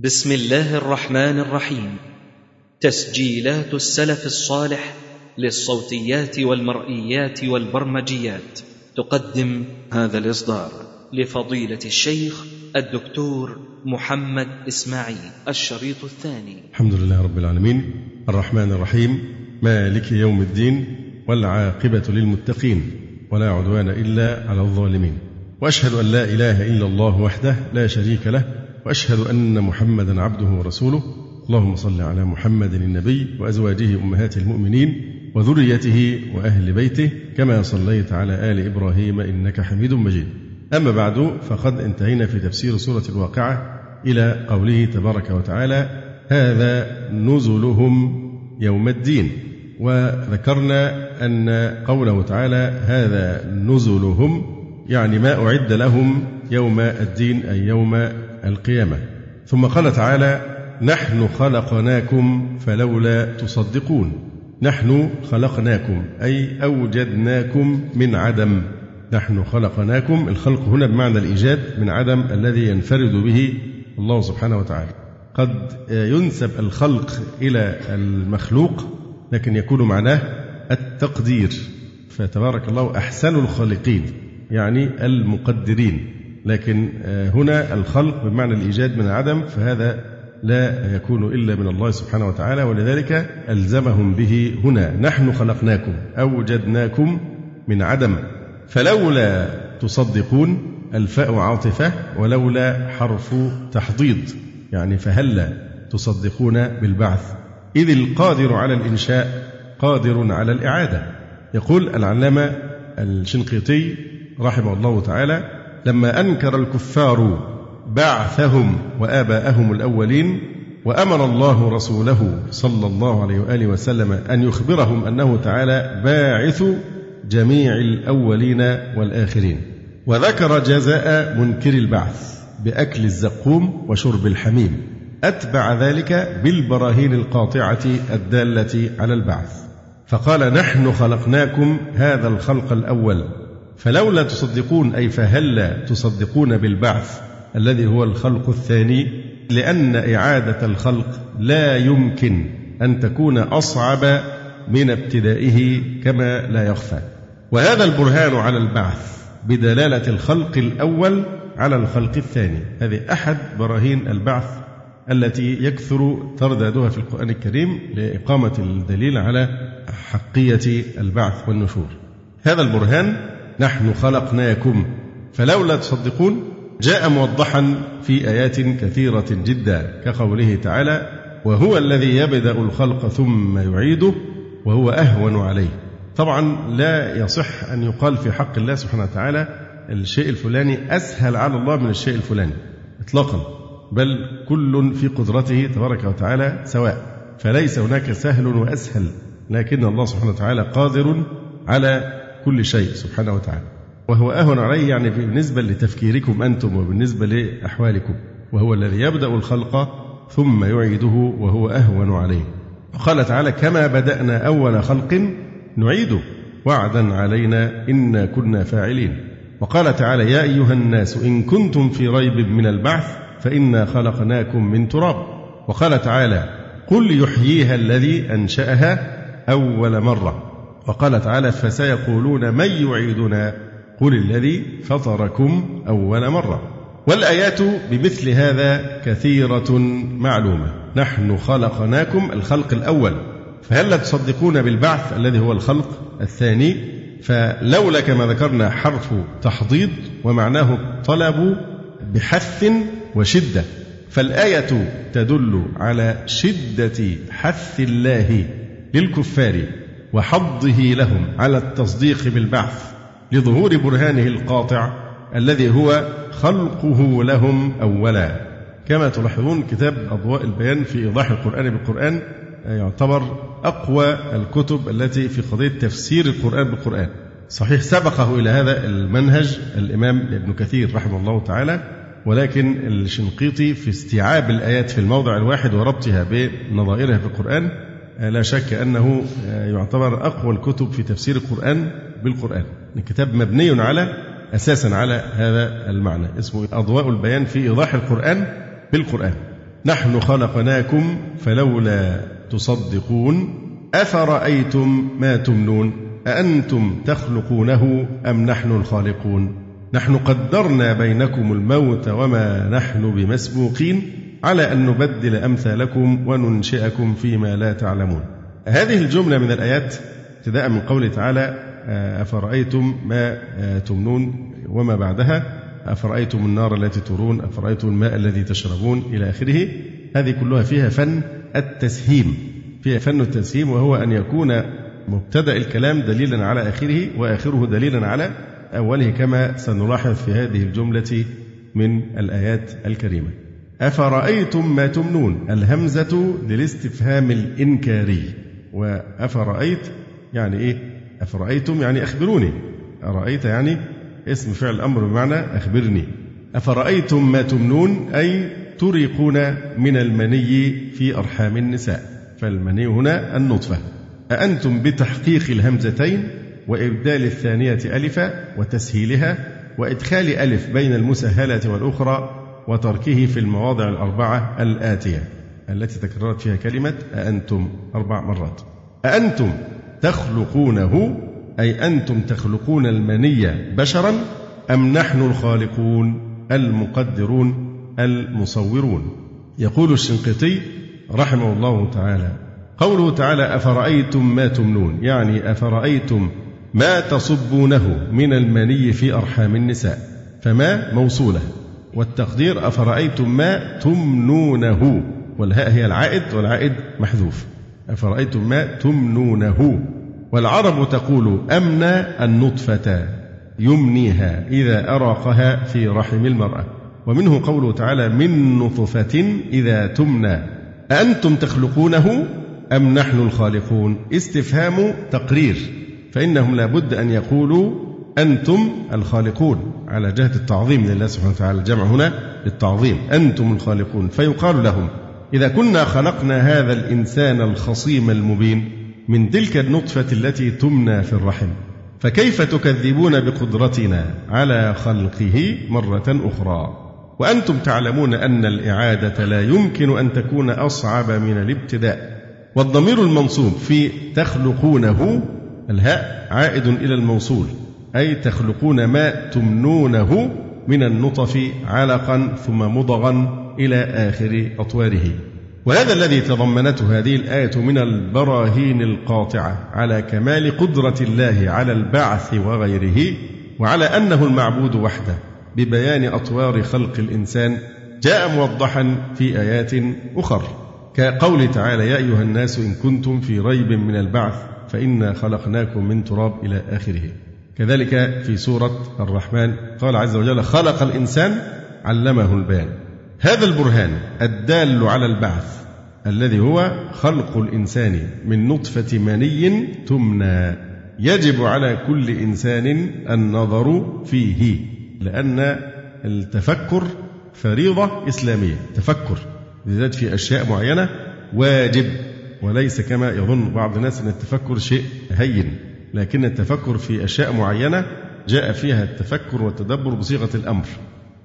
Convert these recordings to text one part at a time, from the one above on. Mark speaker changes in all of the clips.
Speaker 1: بسم الله الرحمن الرحيم. تسجيلات السلف الصالح للصوتيات والمرئيات والبرمجيات. تقدم هذا الإصدار لفضيلة الشيخ الدكتور محمد إسماعيل الشريط الثاني.
Speaker 2: الحمد لله رب العالمين. الرحمن الرحيم. مالك يوم الدين والعاقبة للمتقين. ولا عدوان إلا على الظالمين. وأشهد أن لا إله إلا الله وحده لا شريك له وأشهد أن محمدا عبده ورسوله. اللهم صل على محمد النبي وأزواجه أمهات المؤمنين وذريته وأهل بيته كما صليت على آل إبراهيم إنك حميد مجيد. أما بعد فقد انتهينا في تفسير سورة الواقعة إلى قوله تبارك وتعالى هذا نزلهم يوم الدين وذكرنا أن قوله تعالى هذا نزلهم يعني ما أعد لهم يوم الدين أي يوم القيامة. ثم قال تعالى نحن خلقناكم فلولا تصدقون. نحن خلقناكم أي أوجدناكم من عدم. نحن خلقناكم الخلق هنا بمعنى الإيجاد من عدم الذي ينفرد به الله سبحانه وتعالى. قد ينسب الخلق إلى المخلوق لكن يكون معناه التقدير. فتبارك الله أحسن الخالقين يعني المقدرين. لكن آه، هنا الخلق بمعنى الإيجاد من العدم فهذا لا يكون إلا من الله سبحانه وتعالى ولذلك ألزمهم به هنا نحن خلقناكم أوجدناكم من عدم. فلولا تصدقون الفاء عاطفة ولولا حرف تحضيض يعني فهلا تصدقون بالبعث. إذ القادر على الإنشاء قادر على الإعادة. يقول العلامة الشنقيطي رحمه الله تعالى لما أنكر الكفار بعثهم وآباءهم الأولين وأمر الله رسوله صلى الله عليه وآله وسلم أن يخبرهم أنه تعالى باعث جميع الأولين والآخرين. وذكر جزاء منكر البعث بأكل الزقوم وشرب الحميم. أتبع ذلك بالبراهين القاطعة الدالة على البعث. فقال نحن خلقناكم هذا الخلق الأول. فلولا تصدقون أي فهلا تصدقون بالبعث الذي هو الخلق الثاني لأن إعادة الخلق لا يمكن أن تكون أصعب من ابتدائه كما لا يخفى. وهذا البرهان على البعث بدلالة الخلق الأول على الخلق الثاني. هذه أحد براهين البعث التي يكثر تردادها في القرآن الكريم لإقامة الدليل على حقية البعث والنشور. هذا البرهان نحن خلقناكم. فلولا تصدقون جاء موضحا في آيات كثيرة جدا كقوله تعالى وهو الذي يبدأ الخلق ثم يعيده وهو أهون عليه. طبعا لا يصح أن يقال في حق الله سبحانه وتعالى الشيء الفلاني أسهل على الله من الشيء الفلاني. إطلاقا. بل كل في قدرته تبارك وتعالى سواء. فليس هناك سهل وأسهل لكن الله سبحانه وتعالى قادر على كل شيء سبحانه وتعالى. وهو أهون عليه يعني بالنسبة لتفكيركم أنتم وبالنسبة لأحوالكم. وهو الذي يبدأ الخلق ثم يعيده وهو أهون عليه. وقال تعالى كما بدأنا أول خلق نعيده وعدا علينا إنا كنا فاعلين. وقال تعالى يا أيها الناس إن كنتم في ريب من البعث فإنا خلقناكم من تراب. وقال تعالى قل يحييها الذي أنشأها أول مرة. وقال تعالى فسيقولون من يعيدنا؟ قل الذي فطركم أول مرة. والآيات بمثل هذا كثيرة معلومة. نحن خلقناكم الخلق الأول. فهل تصدقون بالبعث الذي هو الخلق الثاني؟ فلولا كما ذكرنا حرف تحضيض ومعناه طلب بحث وشدة. فالآية تدل على شدة حث الله للكفار. وحضه لهم على التصديق بالبعث لظهور برهانه القاطع الذي هو خلقه لهم أولا. كما تلاحظون كتاب أضواء البيان في إيضاح القرآن بالقرآن يعتبر أقوى الكتب التي في قضية تفسير القرآن بالقرآن. صحيح سبقه إلى هذا المنهج الإمام ابن كثير رحمه الله تعالى ولكن الشنقيطي في استيعاب الآيات في الموضع الواحد وربطها بنظائرها في القران لا شك أنه يعتبر أقوى الكتب في تفسير القرآن بالقرآن. الكتاب مبني على أساسا على هذا المعنى. اسمه أضواء البيان في إيضاح القرآن بالقرآن. نحن خلقناكم فلولا تصدقون أفرأيتم ما تمنون؟ أأنتم تخلقونه أم نحن الخالقون؟ نحن قدرنا بينكم الموت وما نحن بمسبوقين؟ على أن نبدل أمثالكم وننشئكم فيما لا تعلمون. هذه الجملة من الآيات ابتداء من قوله تعالى أفرأيتم ما تمنون وما بعدها؟ أفرأيتم النار التي ترون أفرأيتم الماء الذي تشربون؟ إلى آخره. هذه كلها فيها فن التسهيم. فيها فن التسهيم وهو أن يكون مبتدأ الكلام دليلا على آخره وآخره دليلا على أوله كما سنلاحظ في هذه الجملة من الآيات الكريمة. أفرأيتم ما تمنون؟ الهمزة للاستفهام الإنكاري. وأفرأيت يعني إيه؟ أفرأيتم يعني أخبروني. أرأيت يعني اسم فعل الأمر بمعنى أخبرني. أفرأيتم ما تمنون؟ أي تريقون من المني في أرحام النساء. فالمني هنا النطفة. أأنتم بتحقيق الهمزتين وإبدال الثانية ألفا وتسهيلها وإدخال ألف بين المسهلة والأخرى وتركه في المواضع الأربعة الآتية التي تكررت فيها كلمة أأنتم أربع مرات. أأنتم تخلقونه أي أنتم تخلقون المني بشرا أم نحن الخالقون المقدرون المصورون؟ يقول الشنقيطي رحمه الله تعالى قوله تعالى أفرأيتم ما تمنون؟ يعني أفرأيتم ما تصبونه من المني في أرحام النساء فما موصولة؟ والتقدير أفرأيتم ما تمنونه؟ والهاء هي العائد والعائد محذوف. أفرأيتم ما تمنونه؟ والعرب تقول أمنى النطفة يمنيها إذا أراقها في رحم المرأة. ومنه قوله تعالى من نطفة إذا تمنى. أأنتم تخلقونه أم نحن الخالقون؟ استفهام تقرير. فإنهم لابد أن يقولوا أنتم الخالقون. على جهة التعظيم لله سبحانه وتعالى. الجمع هنا للتعظيم أنتم الخالقون. فيقال لهم إذا كنا خلقنا هذا الإنسان الخصيم المبين من تلك النطفة التي تمنى في الرحم فكيف تكذبون بقدرتنا على خلقه مرة أخرى؟ وأنتم تعلمون أن الإعادة لا يمكن أن تكون أصعب من الابتداء. والضمير المنصوب في تخلقونه الهاء عائد إلى الموصول. أي تخلقون ما تمنونه من النطف علقا ثم مضغا إلى آخر أطواره. وهذا الذي تضمنته هذه الآية من البراهين القاطعة على كمال قدرة الله على البعث وغيره وعلى أنه المعبود وحده ببيان أطوار خلق الإنسان جاء موضحا في آيات أخر. كقول تعالى يا أيها الناس إن كنتم في ريب من البعث فإنا خلقناكم من تراب إلى آخره. كذلك في سورة الرحمن قال عز وجل خلق الإنسان علمه البيان. هذا البرهان الدال على البعث الذي هو خلق الإنسان من نطفة مني تمنى. يجب على كل إنسان النظر فيه لأن التفكر فريضة إسلامية. تفكر بالذات في أشياء معينة واجب وليس كما يظن بعض الناس أن التفكر شيء هين. لكن التفكر في أشياء معينة جاء فيها التفكر والتدبر بصيغة الأمر.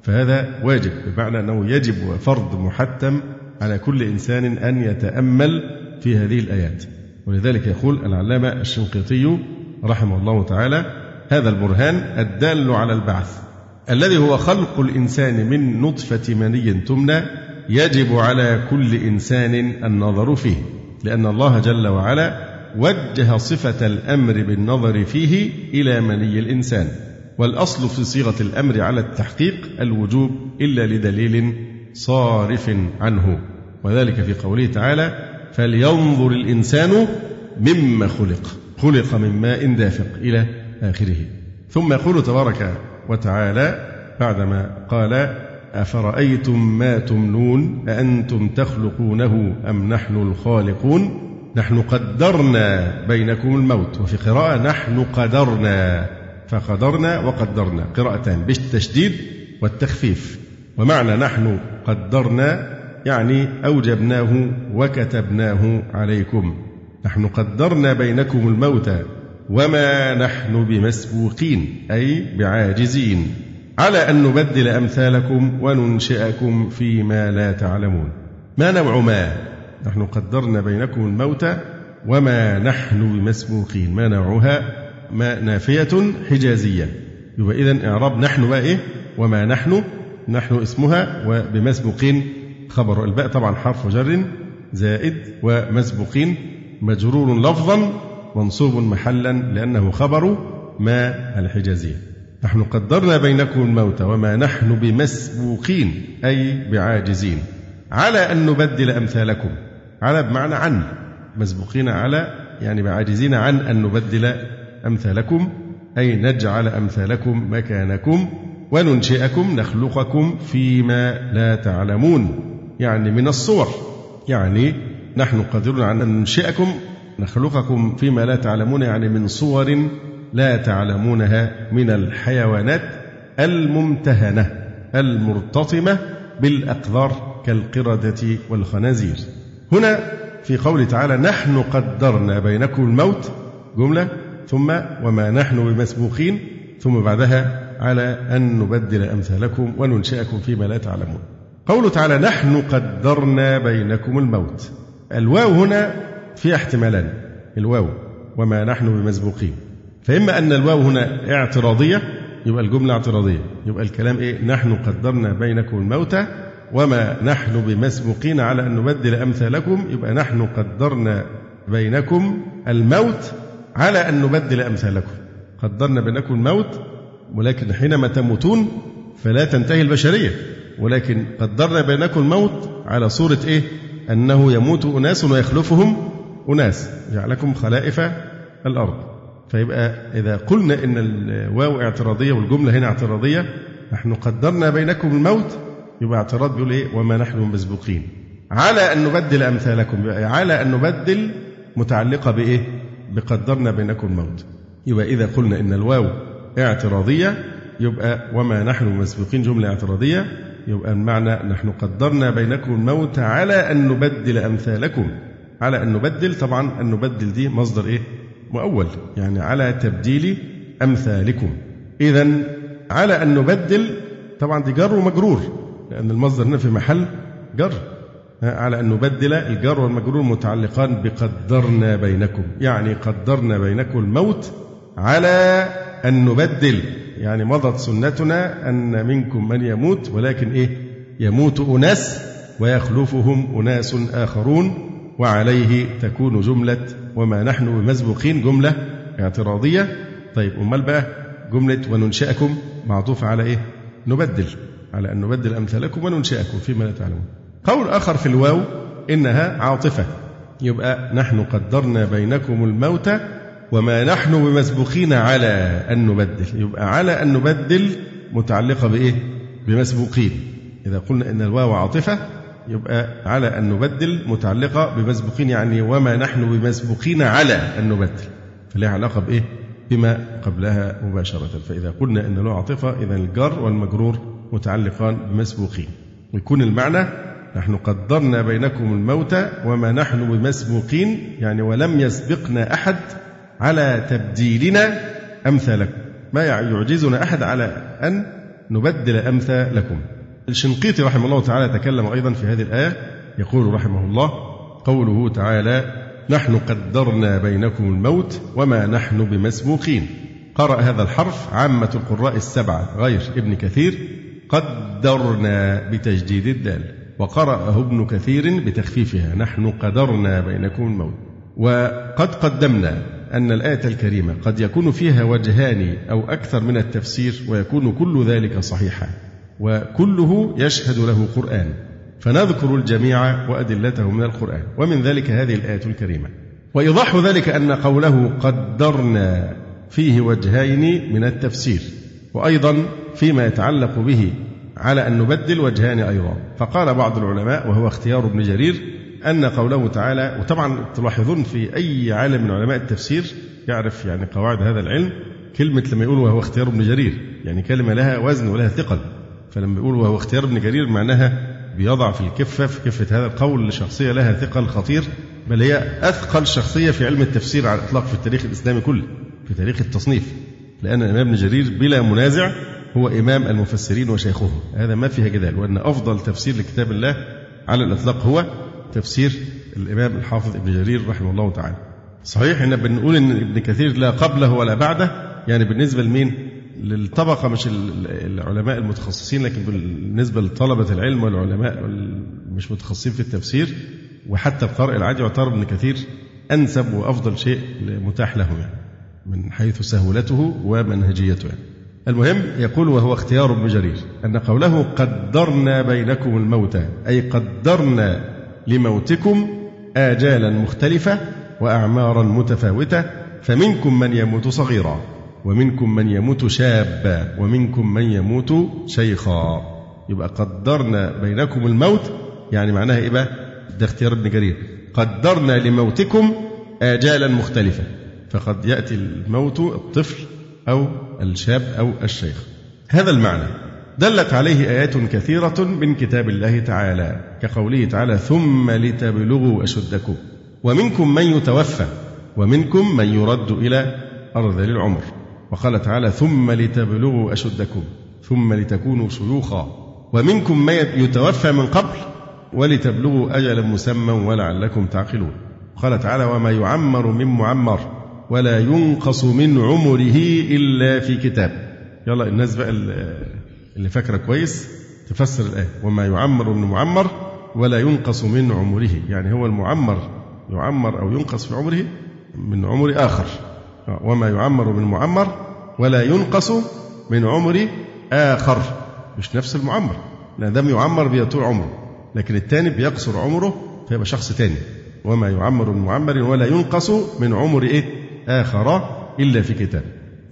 Speaker 2: فهذا واجب بمعنى أنه يجب وفرض محتم على كل إنسان أن يتأمل في هذه الآيات. ولذلك يقول العلامة الشنقيطي رحمه الله تعالى هذا البرهان الدال على البعث. الذي هو خلق الإنسان من نطفة مني تمنى يجب على كل إنسان النظر فيه لأن الله جل وعلا وجه صفة الأمر بالنظر فيه إلى مني الإنسان والأصل في صيغة الأمر على التحقيق الوجوب إلا لدليل صارف عنه. وذلك في قوله تعالى فلينظر الإنسان مما خلق خلق من ماء دافق إلى آخره. ثم يقول تبارك وتعالى بعدما قال أفرأيتم ما تمنون أأنتم تخلقونه أم نحن الخالقون؟ نحن قدرنا بينكم الموت وفي قراءة نحن قدرنا فقدرنا وقدرنا قراءتان بالتشديد والتخفيف. ومعنى نحن قدرنا يعني أوجبناه وكتبناه عليكم. نحن قدرنا بينكم الموت وما نحن بمسبوقين أي بعاجزين. على أن نبدل أمثالكم وننشئكم فيما لا تعلمون. ما نوع ما؟ نحن قدرنا بينكم الموت وما نحن بمسبوقين. ما نوعها؟ ما نافية حجازية. يبقى إذا إعراب نحن بقى إيه؟ وما نحن؟ نحن اسمها وبمسبوقين. خبر الباء طبعا حرف جر زائد ومسبوقين. مجرور لفظا منصوب محلا لأنه خبر ما الحجازية. نحن قدرنا بينكم الموت وما نحن بمسبوقين أي بعاجزين. على أن نبدل أمثالكم. على بمعنى عن مسبوقين على يعني بعاجزين عن أن نبدل أمثالكم أي نجعل أمثالكم مكانكم وننشئكم نخلقكم فيما لا تعلمون. يعني من الصور. يعني نحن قادرون على أن ننشئكم نخلقكم فيما لا تعلمون يعني من صور لا تعلمونها من الحيوانات الممتهنة المرتطمة بالأقذار كالقردة والخنازير. هنا في قوله تعالى نحن قدرنا بينكم الموت جملة ثم وما نحن بمسبوقين ثم بعدها على أن نبدل أمثالكم وننشئكم فيما لا تعلمون. قوله تعالى نحن قدرنا بينكم الموت. الواو هنا فيها احتمالان الواو وما نحن بمسبوقين. فإما أن الواو هنا اعتراضية يبقى الجملة اعتراضية يبقى الكلام إيه؟ نحن قدرنا بينكم الموت وما نحن بمسبوقين على أن نبدل أمثالكم يبقى نحن قدرنا بينكم الموت على أن نبدل أمثالكم. قدرنا بينكم الموت ولكن حينما تموتون فلا تنتهي البشرية. ولكن قدرنا بينكم الموت على صورة إيه؟ أنه يموت أناس ويخلفهم أناس. جعلكم خلائف الأرض. فيبقى إذا قلنا إن الواو اعتراضية والجملة هنا اعتراضية نحن قدرنا بينكم الموت يبقى اعتراض بيقول إيه؟ وما نحن مسبوقين. على أن نبدل أمثالكم على أن نبدل متعلقة بإيه؟ بقدرنا بينكم الموت. يبقى إذا قلنا إن الواو اعتراضية يبقى وما نحن مسبوقين جملة اعتراضية يبقى المعنى نحن قدرنا بينكم الموت على أن نبدل أمثالكم. على أن نبدل طبعا أن نبدل دي مصدر إيه؟ مؤول يعني على تبديل أمثالكم. إذا على أن نبدل طبعا دي جر ومجرور. لأن المصدر هنا في محل جر على أن نبدل الجر والمجرور متعلقان بقدرنا بينكم. يعني قدرنا بينكم الموت على أن نبدل. يعني مضت سنتنا أن منكم من يموت ولكن إيه؟ يموت أناس ويخلفهم أناس آخرون وعليه تكون جملة وما نحن بمسبوقين جملة اعتراضية. طيب أمال بقى جملة وننشئكم معطوف على إيه؟ نبدل. على أن نبدل أمثالكم وننشئكم فيما لا تعلمون. قول آخر في الواو إنها عاطفة. يبقى نحن قدرنا بينكم الموت وما نحن بمسبوقين على أن نبدل. يبقى على أن نبدل متعلقة بإيه؟ بمسبوقين. إذا قلنا إن الواو عاطفة يبقى على أن نبدل متعلقة بمسبوقين يعني وما نحن بمسبوقين على أن نبدل. فلها علاقة بإيه؟ بما قبلها مباشرة. فإذا قلنا إن له عاطفة إذا الجر والمجرور متعلقان بمسبوقين. ويكون المعنى نحن قدرنا بينكم الموت وما نحن بمسبوقين يعني ولم يسبقنا أحد على تبديلنا أمثالكم. ما يعجزنا أحد على أن نبدل أمثالكم. الشنقيطي رحمه الله تعالى تكلم أيضا في هذه الآية يقول رحمه الله قوله تعالى نحن قدرنا بينكم الموت وما نحن بمسبوقين قرأ هذا الحرف عامة القراء السبعة غير ابن كثير. قدرنا بتجديد الدال وقرأه ابن كثير بتخفيفها نحن قدرنا بينكم الموت. وقد قدمنا أن الآية الكريمة قد يكون فيها وجهان أو أكثر من التفسير ويكون كل ذلك صحيحا وكله يشهد له قرآن. فنذكر الجميع وأدلته من القرآن ومن ذلك هذه الآية الكريمة. وإيضاح ذلك أن قوله قدرنا فيه وجهين من التفسير. وأيضا فيما يتعلق به على أن نبدل وجهان أيضا. فقال بعض العلماء وهو اختيار ابن جرير أن قوله تعالى وطبعا تلاحظون في أي عالم من علماء التفسير يعرف يعني قواعد هذا العلم كلمة لما يقول وهو اختيار ابن جرير يعني كلمة لها وزن ولها ثقل. فلما يقول وهو اختيار ابن جرير معناها بيضع في الكفة في كفة هذا القول لشخصية لها ثقل خطير بل هي أثقل شخصية في علم التفسير على الإطلاق في التاريخ الإسلامي كله في تاريخ التصنيف. لأن الإمام ابن جرير بلا منازع هو إمام المفسرين وشيخهم. هذا ما فيها جدال وأن أفضل تفسير لكتاب الله على الإطلاق هو تفسير الإمام الحافظ ابن جرير رحمه الله تعالى. صحيح إن بنقول إن ابن كثير لا قبله ولا بعده يعني بالنسبة لمين؟ للطبقة مش العلماء المتخصصين لكن بالنسبة لطلبة العلم والعلماء مش متخصصين في التفسير وحتى القارئ العادي يعتبر ابن كثير أنسب وأفضل شيء متاح له يعني. من حيث سهولته ومنهجيته. يعني. المهم يقول وهو اختيار ابن جرير أن قوله قدرنا بينكم الموتى أي قدرنا لموتكم آجالا مختلفة وأعمارا متفاوتة فمنكم من يموت صغيرا ومنكم من يموت شابا ومنكم من يموت شيخا. يبقى قدرنا بينكم الموت يعني معناها إيه بقى؟ ده اختيار ابن جرير. قدرنا لموتكم آجالا مختلفة. فقد يأتي الموت الطفل أو الشاب أو الشيخ. هذا المعنى. دلت عليه آيات كثيرة من كتاب الله تعالى كقوله تعالى ثم لتبلغوا أشدكم ومنكم من يتوفى ومنكم من يرد إلى أرذل العمر. وقال تعالى ثم لتبلغوا أشدكم ثم لتكونوا شيوخا ومنكم من يتوفى من قبل ولتبلغوا أجلا مسمى ولعلكم تعقلون. قال تعالى وما يعمر من معمر ولا ينقص من عمره إلا في كتاب. يلا الناس بقى اللي فاكرة كويس تفسر الآية. وما يعمر من معمر ولا ينقص من عمره. يعني هو المعمر يعمر أو ينقص في عمره من عمر آخر. وما يعمر من معمر ولا ينقص من عمر آخر. مش نفس المعمر لأن دام يعمر بيطول عمره لكن الثاني بيقصر عمره فيبقى شخص ثاني وما يعمر من معمر ولا ينقص من عمر إيه؟ آخر إلا في كتاب.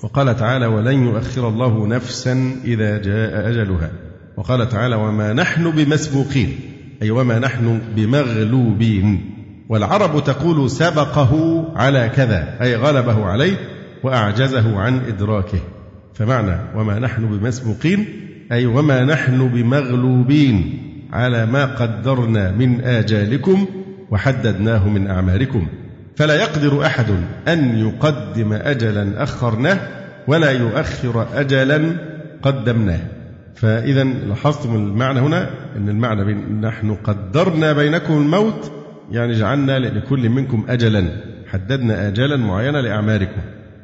Speaker 2: وقال تعالى ولن يؤخر الله نفسا إذا جاء أجلها. وقال تعالى وما نحن بمسبوقين. أي وما نحن بمغلوبين. والعرب تقول سبقه على كذا. أي غلبه عليه وأعجزه عن إدراكه. فمعنى وما نحن بمسبوقين. أي وما نحن بمغلوبين على ما قدرنا من آجالكم وحددناه من أعماركم فلا يقدر أحد أن يقدم أجلا أخرناه ولا يؤخر أجلا قدمناه. فإذا لاحظتم المعنى هنا؟ أن المعنى بين نحن قدرنا بينكم الموت يعني جعلنا لكل منكم أجلا حددنا آجالا معينة لأعماركم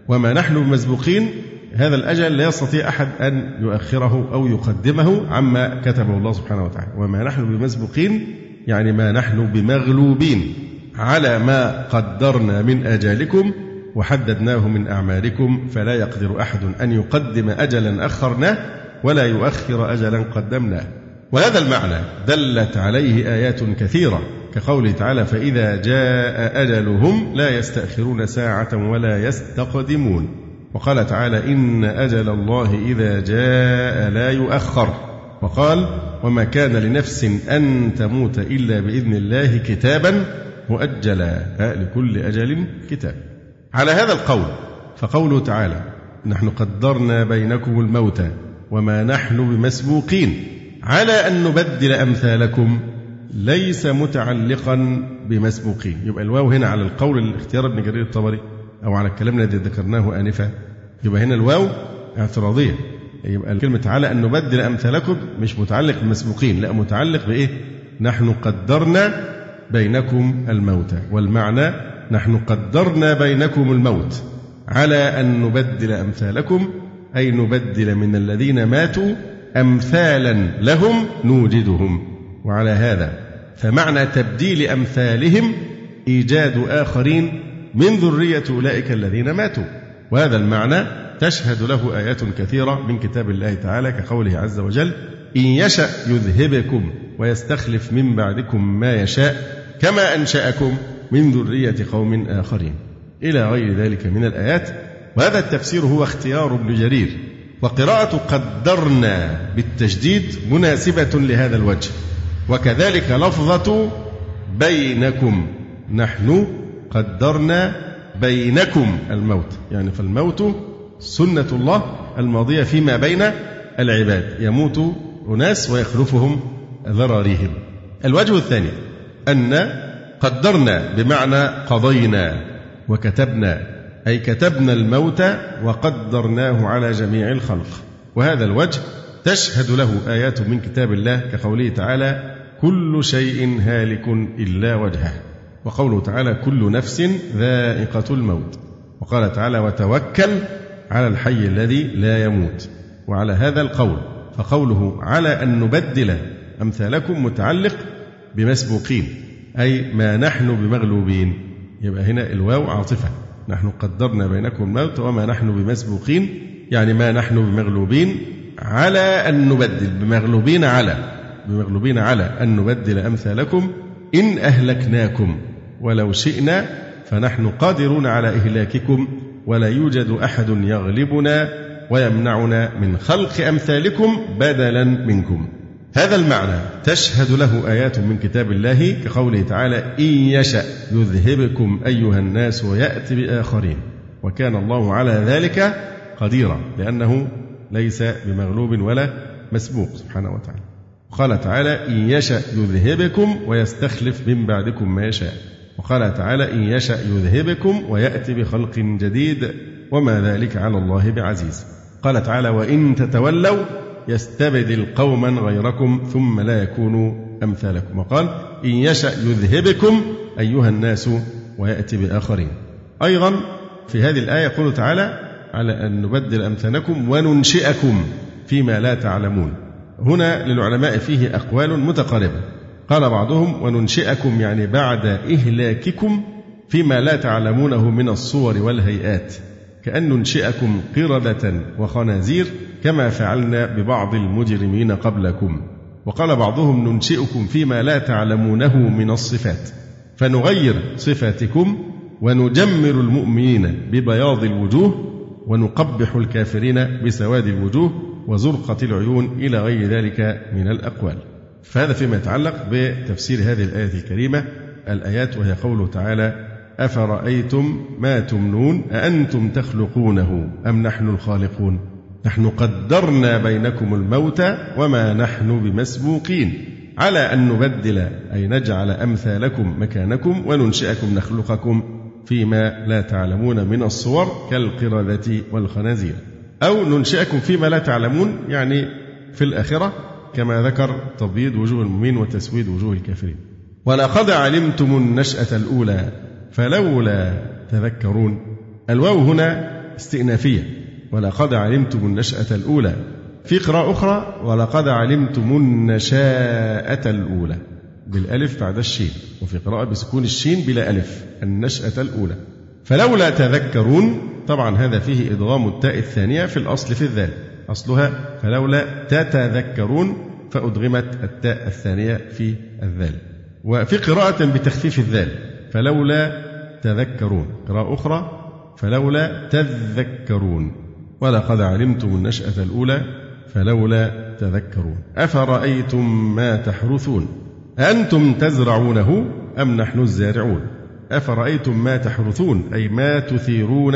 Speaker 2: وما نحن بمسبوقين هذا الأجل لا يستطيع أحد أن يؤخره أو يقدمه عما كتبه الله سبحانه وتعالى. وما نحن بمسبوقين يعني ما نحن بمغلوبين. على ما قدرنا من آجالكم وحددناه من أعماركم فلا يقدر أحد أن يقدم أجلا أخرناه ولا يؤخر أجلا قدمناه. وهذا المعنى دلت عليه آيات كثيرة كقوله تعالى فإذا جاء أجلهم لا يستأخرون ساعة ولا يستقدمون وقال تعالى إن أجل الله إذا جاء لا يؤخر وقال وما كان لنفس أن تموت إلا بإذن الله كتابا مؤجلا لكل أجل كتاب. على هذا القول فقوله تعالى نحن قدرنا بينكم الموت وما نحن بمسبوقين على أن نبدل أمثالكم ليس متعلقا بمسبوقين. يبقى الواو هنا على القول الاختيار ابن جرير الطبري أو على الكلام الذي ذكرناه آنفا. يبقى هنا الواو اعتراضية. يبقى كلمة على أن نبدل أمثالكم مش متعلق بالمسبوقين لا متعلق بإيه؟ نحن قدرنا بينكم الموت. والمعنى نحن قدرنا بينكم الموت على أن نبدل أمثالكم أي نبدل من الذين ماتوا أمثالا لهم نوجدهم. وعلى هذا فمعنى تبديل أمثالهم إيجاد آخرين من ذرية أولئك الذين ماتوا. وهذا المعنى تشهد له آيات كثيرة من كتاب الله تعالى كقوله عز وجل إن يشأ يذهبكم ويستخلف من بعدكم ما يشاء كما أنشأكم من ذرية قوم آخرين. إلى غير ذلك من الآيات. وهذا التفسير هو اختيار ابن جرير. وقراءة قدرنا بالتجديد مناسبة لهذا الوجه. وكذلك لفظة بينكم. نحن قدرنا بينكم الموت. يعني فالموت سنة الله الماضية فيما بين العباد. يموت أناس ويخلفهم ذراريهم. الوجه الثاني. أن قدرنا بمعنى قضينا وكتبنا أي كتبنا الموت وقدرناه على جميع الخلق. وهذا الوجه تشهد له آيات من كتاب الله كقوله تعالى كل شيء هالك إلا وجهه وقوله تعالى كل نفس ذائقة الموت وقال تعالى وتوكل على الحي الذي لا يموت وعلى هذا القول فقوله على أن نبدل أمثالكم متعلق بمسبوقين أي ما نحن بمغلوبين. يبقى هنا الواو عاطفة. نحن قدرنا بينكم الموت وما نحن بمسبوقين يعني ما نحن بمغلوبين على أن نبدل. بمغلوبين على بمغلوبين على أن نبدل أمثالكم إن أهلكناكم. ولو شئنا فنحن قادرون على إهلاككم ولا يوجد أحد يغلبنا ويمنعنا من خلق أمثالكم بدلا منكم. هذا المعنى تشهد له آيات من كتاب الله كقوله تعالى إن يشأ يذهبكم أيها الناس ويأتي بآخرين. وكان الله على ذلك قديرا لأنه ليس بمغلوب ولا مسبوق سبحانه وتعالى. قال تعالى إن يشأ يذهبكم ويستخلف من بعدكم ما يشاء. وقال تعالى إن يشأ يذهبكم ويأتي بخلق جديد وما ذلك على الله بعزيز. قال تعالى وإن تتولوا يستبدل قوما غيركم ثم لا يكونوا أمثالكم. وقال إن يشأ يذهبكم أيها الناس ويأتي بآخرين أيضا في هذه الآية يقول تعالى على أن نبدل أمثالكم وننشئكم فيما لا تعلمون. هنا للعلماء فيه أقوال متقاربة. قال بعضهم وننشئكم يعني بعد إهلاككم فيما لا تعلمونه من الصور والهيئات. كأن ننشئكم قردة وخنازير كما فعلنا ببعض المجرمين قبلكم. وقال بعضهم ننشئكم فيما لا تعلمونه من الصفات. فنغير صفاتكم ونجمر المؤمنين ببياض الوجوه ونقبح الكافرين بسواد الوجوه وزرقة العيون إلى غير ذلك من الأقوال. فهذا فيما يتعلق بتفسير هذه الآية الكريمة. الآيات وهي قوله تعالى أفرأيتم ما تمنون أأنتم تخلقونه أم نحن الخالقون نحن قدرنا بينكم الموت وما نحن بمسبوقين. على أن نبدل أي نجعل أمثالكم مكانكم وننشئكم نخلقكم فيما لا تعلمون من الصور كالقردة والخنازير. أو ننشئكم فيما لا تعلمون يعني في الآخرة كما ذكر تبييض وجوه المؤمنين وتسويد وجوه الكافرين. ولقد علمتم النشأة الأولى فلولا تذكرون. الواو هنا استئنافية. ولقد علمتم النشأة الأولى. في قراءة أخرى ولقد علمتم النشاءة الأولى. بالألف بعد الشين. وفي قراءة بسكون الشين بلا ألف. النشأة الأولى. فلولا تذكرون طبعا هذا فيه إدغام التاء الثانية في الأصل في الذال. أصلها فلولا تتذكرون فأدغمت التاء الثانية في الذال. وفي قراءة بتخفيف الذال. فلولا تذكرون. قراءة أخرى فلولا تذكرون. ولقد علمتم النشأة الأولى فلولا تذكرون. أفرأيتم ما تحرثون؟ أنتم تزرعونه أم نحن الزارعون؟ أفرأيتم ما تحرثون؟ أي ما تثيرون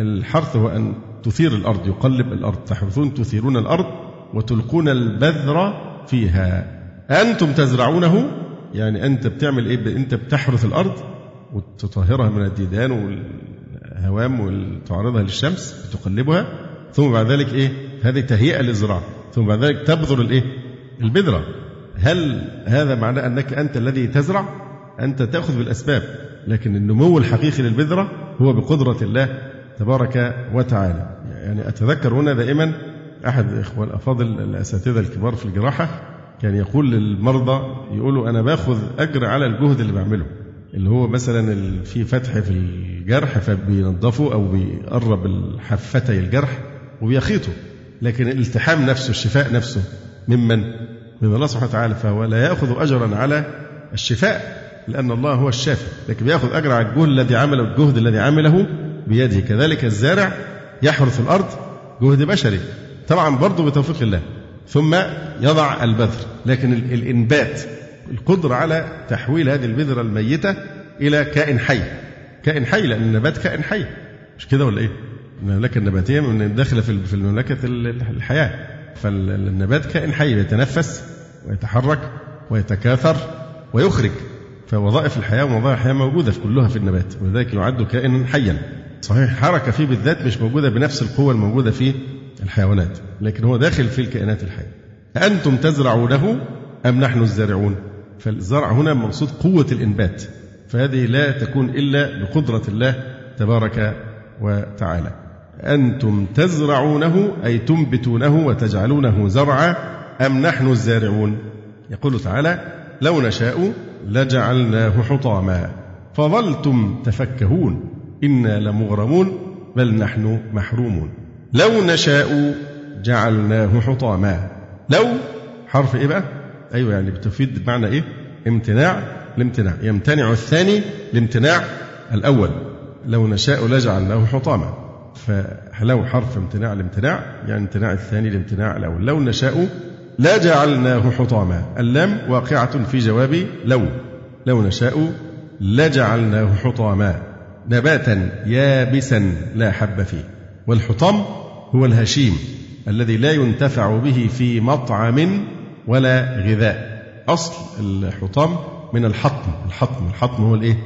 Speaker 2: الحرث هو أن تثير الأرض يقلب الأرض. تحرثون تثيرون الأرض وتلقون البذر فيها. أنتم تزرعونه؟ يعني أنت بتعمل إيه؟ أنت بتحرث الأرض وتطهرها من الديدان والهوام وتعرضها للشمس تقلبها ثم بعد ذلك إيه؟ هذه تهيئة للزراعة ثم بعد ذلك تبذر الإيه؟ البذرة. هل هذا معناه أنك أنت الذي تزرع؟ أنت تأخذ بالأسباب لكن النمو الحقيقي للبذرة هو بقدرة الله تبارك وتعالى. يعني أتذكر هنا دائما أحد الإخوة الأفاضل الأساتذة الكبار في الجراحة كان يقول للمرضى يقولوا أنا باخذ أجر على الجهد اللي بعمله. اللي هو مثلا في فتح في الجرح فبينظفه أو بيقرب الحفتي الجرح وبيخيطه. لكن الالتحام نفسه الشفاء نفسه ممن؟ من الله سبحانه وتعالى. فهو لا يأخذ أجرا على الشفاء لأن الله هو الشافي. لكن بيأخذ أجر على الجهد الذي عمله الجهد الذي عمله بيده. كذلك الزارع يحرث الأرض جهد بشري. طبعا برضه بتوفيق الله. ثم يضع البذر. لكن الإنبات القدرة على تحويل هذه البذرة الميتة إلى كائن حي. كائن حي لأن النبات كائن حي. مش كده ولا إيه؟ المملكة النباتية من داخلة في المملكة الحياة. فالنبات كائن حي يتنفس ويتحرك ويتكاثر ويخرج. فوظائف الحياة ووظائف الحياة موجودة في كلها في النبات ولذلك يعد كائنا حيا. صحيح الحركة فيه بالذات مش موجودة بنفس القوة الموجودة في الحيوانات لكن هو داخل في الكائنات الحية. أنتم تزرعونه أم نحن الزارعون؟ فالزرع هنا مقصود قوة الإنبات فهذه لا تكون إلا بقدرة الله تبارك وتعالى. أنتم تزرعونه أي تنبتونه وتجعلونه زرعا أم نحن الزارعون؟ يقول تعالى لو نشاء لجعلناه حطاما. فظلتم تفكهون إنا لمغرمون بل نحن محرومون. لو نشاء جعلناه حطاما. لو حرف إيه بقى؟ أيوه يعني بتفيد بمعنى إيه؟ امتناع الامتناع. يمتنع الثاني لامتناع الأول. لو نشاء لجعلناه حطاما. فلو حرف امتناع الامتناع يعني امتناع الثاني لامتناع الأول. لو نشاء لجعلناه حطاما. اللام واقعة في جواب لو. لو نشاء لجعلناه حطاما. نباتا يابسا لا حب فيه. والحطام هو الهشيم الذي لا ينتفع به في مطعم ولا غذاء. أصل الحطام من الحطم. الحطم الحطم هو الإيه؟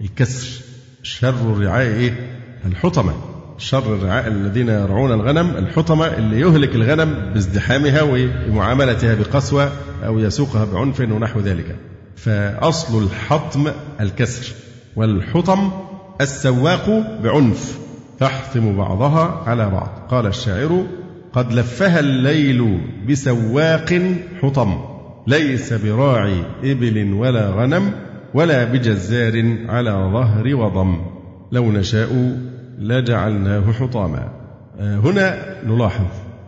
Speaker 2: الكسر. شر الرعاء إيه؟ الحطمة. شر الرعاء الذين يرعون الغنم الحطمة اللي يهلك الغنم بازدحامها ومعاملتها بقسوة أو يسوقها بعنف ونحو ذلك. فأصل الحطم الكسر. والحطم السواق بعنف. تحطم بعضها على بعض. قال الشاعر قد لفها الليل بسواق حطم ليس براعي إبل ولا غنم ولا بجزار على ظهر وضم. لو نشاء لجعلناه حطاما. آه، هنا نلاحظ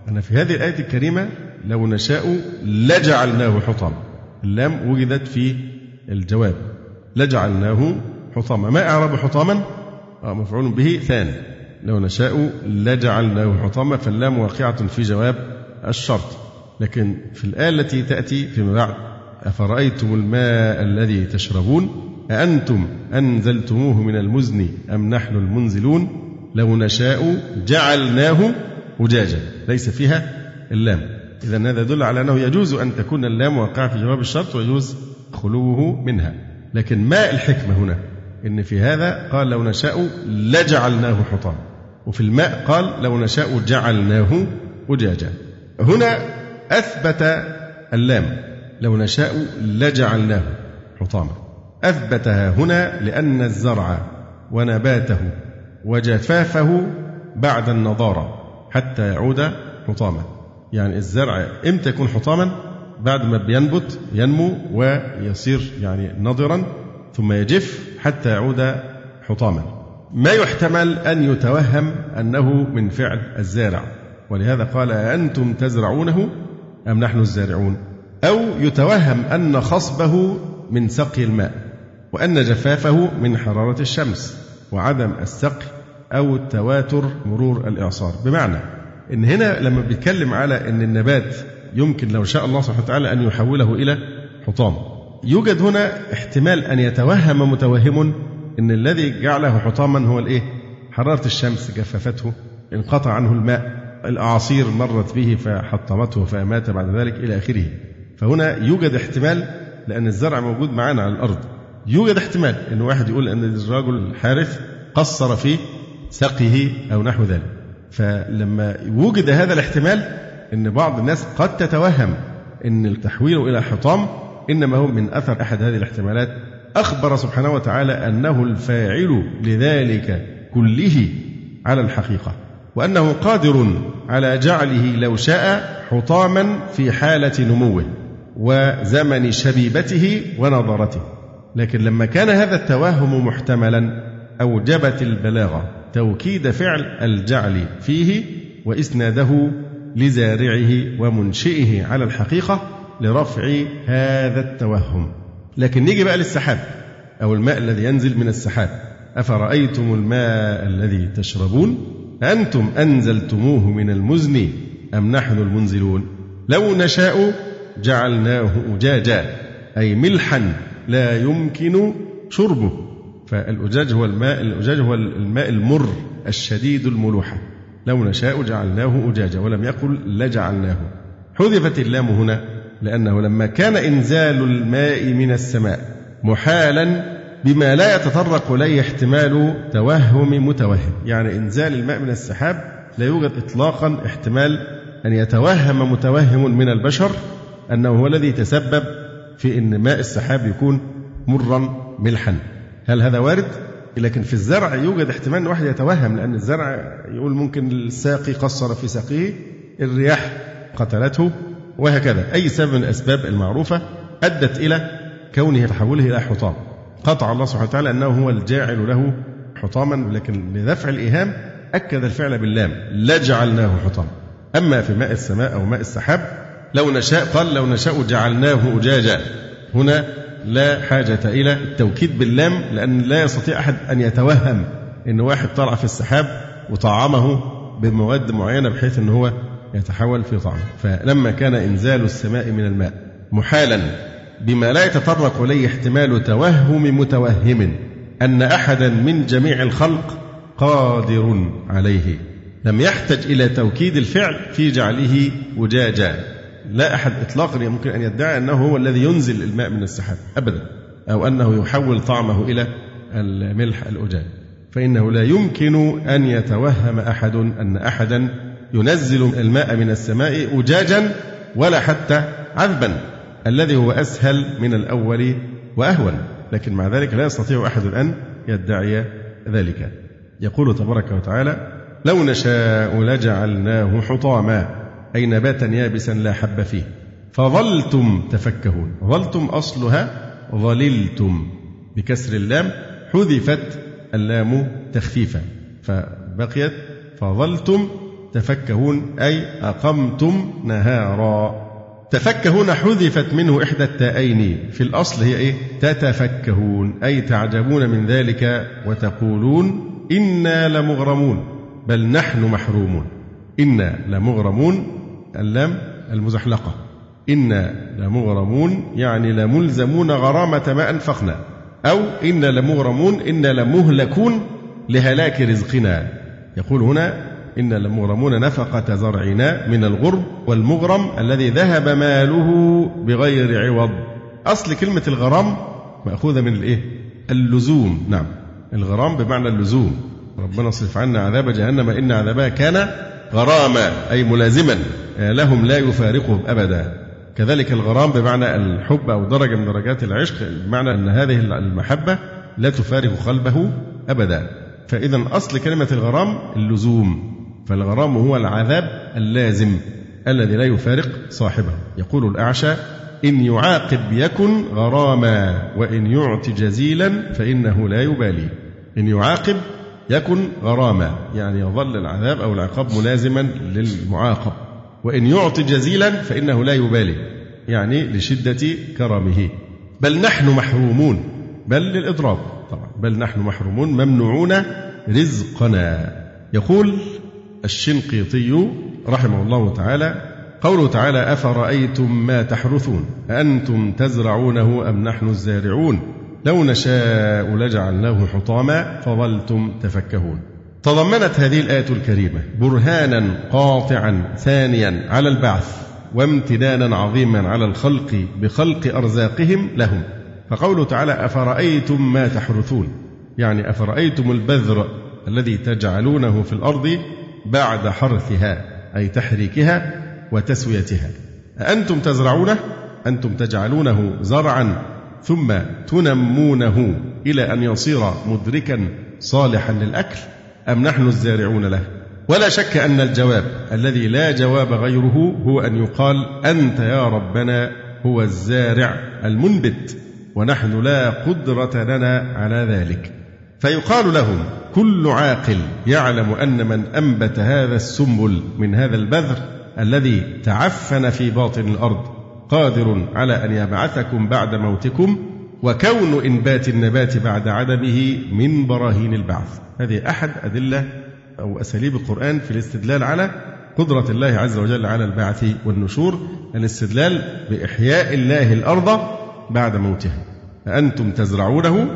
Speaker 2: أن في هذه الآية الكريمة لو نشاء لجعلناه حطاما. اللام وجدت في الجواب. لجعلناه حطاما. ما إعراب حطاما؟ آه مفعول به ثاني لو نشاء لجعلناه حطاما فاللام واقعة في جواب الشرط. لكن في الآية التي تأتي فيما بعد أفرأيتم الماء الذي تشربون؟ أأنتم أنزلتموه من المزن أم نحن المنزلون؟ لو نشاء جعلناه أجاجا. ليس فيها اللام. إذا هذا يدل على أنه يجوز أن تكون اللام واقعة في جواب الشرط ويجوز خلوه منها. لكن ما الحكمة هنا؟ إن في هذا قال لو نشاء لجعلناه حطاما. وفي الماء قال لو نشاء جعلناه أجاجا. هنا أثبت اللام. لو نشاء لجعلناه حطاما. أثبتها هنا لأن الزرع ونباته وجفافه بعد النضارة حتى يعود حطاما. يعني الزرع إمتى يكون حطاما بعد ما بينبت ينمو ويصير يعني نضرا ثم يجف حتى يعود حطاما. ما يحتمل أن يتوهم أنه من فعل الزارع. ولهذا قال أنتم تزرعونه أم نحن الزارعون؟ أو يتوهم أن خصبه من سقي الماء وأن جفافه من حرارة الشمس وعدم السقي أو التواتر مرور الإعصار. بمعنى إن هنا لما بيتكلم على أن النبات يمكن لو شاء الله سبحانه وتعالى أن يحوله إلى حطام يوجد هنا احتمال أن يتوهم متوهم أن الذي جعله حطاما هو الإيه؟ حرارة الشمس جففته انقطع عنه الماء الأعاصير مرت به فحطمته فمات بعد ذلك إلى آخره. فهنا يوجد احتمال لأن الزرع موجود معنا على الأرض. يوجد احتمال أن واحد يقول أن الرجل الحارث قصر في سقيه أو نحو ذلك. فلما وجد هذا الاحتمال أن بعض الناس قد تتوهم أن التحويل إلى حطام إنما هو من أثر أحد هذه الاحتمالات أخبر سبحانه وتعالى أنه الفاعل لذلك كله على الحقيقة وأنه قادر على جعله لو شاء حطاما في حالة نموه وزمن شبيبته ونضرته لكن لما كان هذا التوهم محتملا أوجبت البلاغة توكيد فعل الجعل فيه وإسناده لزارعه ومنشئه على الحقيقة لرفع هذا التوهم. لكن نيجي بقى للسحاب أو الماء الذي ينزل من السحاب. أفرأيتم الماء الذي تشربون؟ أنتم أنزلتموه من المزن أم نحن المنزلون؟ لو نشاء جعلناه أجاجا أي ملحا لا يمكن شربه. فالأجاج هو الماء الأجاج هو الماء المر الشديد الملوحة لو نشاء جعلناه أجاجا ولم يقل لجعلناه. حذفت اللام هنا. لأنه لما كان إنزال الماء من السماء محالا بما لا يتطرق إليه احتمال توهم متوهم يعني إنزال الماء من السحاب لا يوجد إطلاقا احتمال أن يتوهم متوهم من البشر أنه هو الذي تسبب في أن ماء السحاب يكون مرا ملحا هل هذا وارد؟ لكن في الزرع يوجد احتمال أن واحد يتوهم لأن الزرع يقول ممكن الساقي قصر في ساقيه الرياح قتلته وهكذا. أي سبب من الأسباب المعروفة أدت إلى كونه تحوله إلى حطام. قطع الله سبحانه وتعالى أنه هو الجاعل له حطاما لكن لدفع الإيهام أكد الفعل باللام. لجعلناه حطاما أما في ماء السماء أو ماء السحاب لو نشاء قال لو نشاء جعلناه أجاجا. هنا لا حاجة إلى التوكيد باللام لأن لا يستطيع أحد أن يتوهم أن واحد طلع في السحاب وطعمه بمواد معينة بحيث أن هو يتحول في طعمه. فلما كان إنزال السماء من الماء محالا بما لا يتطرق إليه احتمال توهم متوهم أن أحدا من جميع الخلق قادر عليه لم يحتج إلى توكيد الفعل في جعله وجاجا. لا أحد إطلاقا ممكن أن يدعي أنه هو الذي ينزل الماء من السحاب أبدا أو أنه يحول طعمه إلى الملح الأجاج. فإنه لا يمكن أن يتوهم أحد أن أحدا ينزل الماء من السماء أجاجا ولا حتى عذبا الذي هو أسهل من الأول وأهون لكن مع ذلك لا يستطيع أحد أن يدعي ذلك. يقول تبارك وتعالى لو نشاء لجعلناه حطاما أي نباتا يابسا لا حب فيه فظلتم تفكهون. ظلتم أصلها ظللتم بكسر اللام حذفت اللام تخفيفا فبقيت فظلتم تفكهون أي أقمتم نهارا. تفكهون حذفت منه إحدى التائين. في الأصل هي إيه؟ تتفكهون أي تعجبون من ذلك وتقولون إنا لمغرمون بل نحن محرومون. إنا لمغرمون اللام المزحلقة. إنا لمغرمون يعني لملزمون غرامة ما أنفقنا. أو إنا لمغرمون إنا لمهلكون لهلاك رزقنا. يقول هنا إن لمغرمون نفقة زرعنا من الغرب والمغرم الذي ذهب ماله بغير عوض. أصل كلمة الغرام مأخوذة من الإيه؟ اللزوم. نعم. الغرام بمعنى اللزوم. ربنا اصرف عنا عذاب جهنم إن عذابها كان غراما أي ملازما. لهم لا يفارقهم أبدا. كذلك الغرام بمعنى الحب أو درجة من درجات العشق بمعنى أن هذه المحبة لا تفارق قلبه أبدا. فإذا أصل كلمة الغرام اللزوم. فالغرام هو العذاب اللازم الذي لا يفارق صاحبه. يقول الأعشى إن يعاقب يكن غراما وإن يعط جزيلا فإنه لا يبالي. إن يعاقب يكن غراما يعني يظل العذاب أو العقاب ملازما للمعاقب. وإن يعطي جزيلا فإنه لا يبالي يعني لشدة كرمه. بل نحن محرومون بل للإضراب طبعا بل نحن محرومون ممنوعون رزقنا. يقول الشنقيطي رحمه الله تعالى قوله تعالى أفرأيتم ما تحرثون؟ أأنتم تزرعونه أم نحن الزارعون؟ لو نشاء لجعلناه حطاما فظلتم تفكهون. تضمنت هذه الآية الكريمة برهانا قاطعا ثانيا على البعث وامتنانا عظيما على الخلق بخلق أرزاقهم لهم. فقوله تعالى أفرأيتم ما تحرثون؟ يعني أفرأيتم البذر الذي تجعلونه في الأرض بعد حرثها أي تحريكها وتسويتها. أأنتم تزرعونه؟ أنتم تجعلونه زرعا ثم تنمونه إلى أن يصير مدركا صالحا للأكل أم نحن الزارعون له؟ ولا شك أن الجواب الذي لا جواب غيره هو أن يقال أنت يا ربنا هو الزارع المنبت ونحن لا قدرة لنا على ذلك. فيقال لهم كل عاقل يعلم أن من أنبت هذا السنبل من هذا البذر الذي تعفن في باطن الأرض قادر على أن يبعثكم بعد موتكم وكون إنبات النبات بعد عدمه من براهين البعث. هذه أحد أدلة أو أساليب القرآن في الاستدلال على قدرة الله عز وجل على البعث والنشور الاستدلال بإحياء الله الأرض بعد موتها أأنتم تزرعونه؟